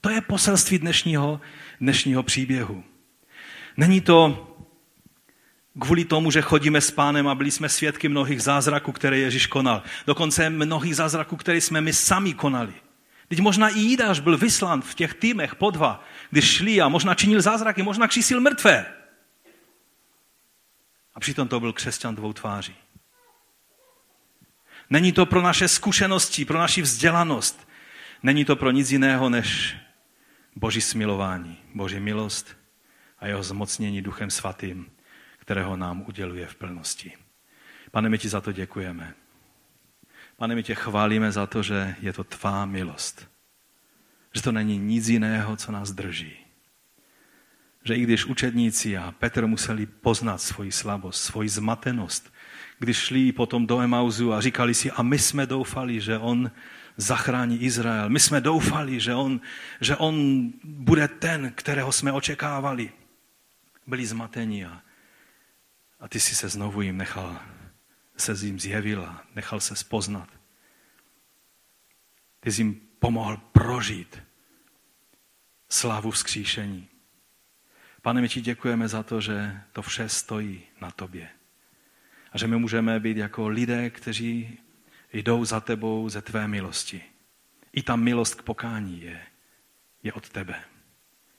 Speaker 1: To je poselství dnešního, dnešního příběhu. Není to kvůli tomu, že chodíme s pánem a byli jsme svědky mnohých zázraků, které Ježíš konal. Dokonce mnohých zázraků, které jsme my sami konali. Teď možná i Jidáš byl vyslán v těch týmech po dva, když šli a možná činil zázraky, možná křísil mrtvé. A přitom to byl křesťan dvou tváří. Není to pro naše zkušenosti, pro naši vzdělanost. Není to pro nic jiného než Boží smilování, Boží milost a jeho zmocnění Duchem Svatým, kterého nám uděluje v plnosti. Pane, my ti za to děkujeme. Pane, my tě chválíme za to, že je to tvá milost. Že to není nic jiného, co nás drží že i když učedníci a Petr museli poznat svoji slabost, svoji zmatenost, když šli potom do Emauzu a říkali si, a my jsme doufali, že on zachrání Izrael. My jsme doufali, že on, že on bude ten, kterého jsme očekávali. Byli zmateni a, a ty si se znovu jim nechal, se jim zjevil a nechal se spoznat. Ty jsi jim pomohl prožít slávu vzkříšení. Pane, my ti děkujeme za to, že to vše stojí na tobě. A že my můžeme být jako lidé, kteří jdou za tebou ze tvé milosti. I ta milost k pokání je, je od tebe.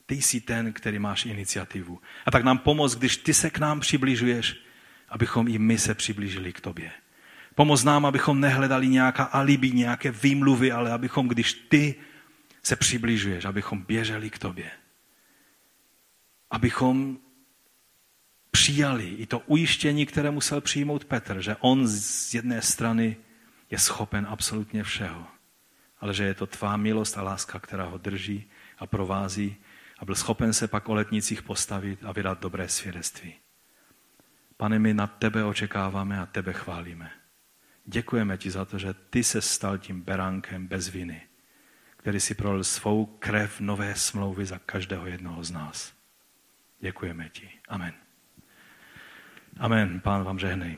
Speaker 1: Ty jsi ten, který máš iniciativu. A tak nám pomoz, když ty se k nám přibližuješ, abychom i my se přiblížili k tobě. Pomoz nám, abychom nehledali nějaká alibi, nějaké výmluvy, ale abychom, když ty se přibližuješ, abychom běželi k tobě abychom přijali i to ujištění, které musel přijmout Petr, že on z jedné strany je schopen absolutně všeho, ale že je to tvá milost a láska, která ho drží a provází a byl schopen se pak o letnicích postavit a vydat dobré svědectví. Pane, my na tebe očekáváme a tebe chválíme. Děkujeme ti za to, že ty se stal tím beránkem bez viny, který si prolil svou krev nové smlouvy za každého jednoho z nás. Děkujeme ti. Amen. Amen. Pán vám žehnej.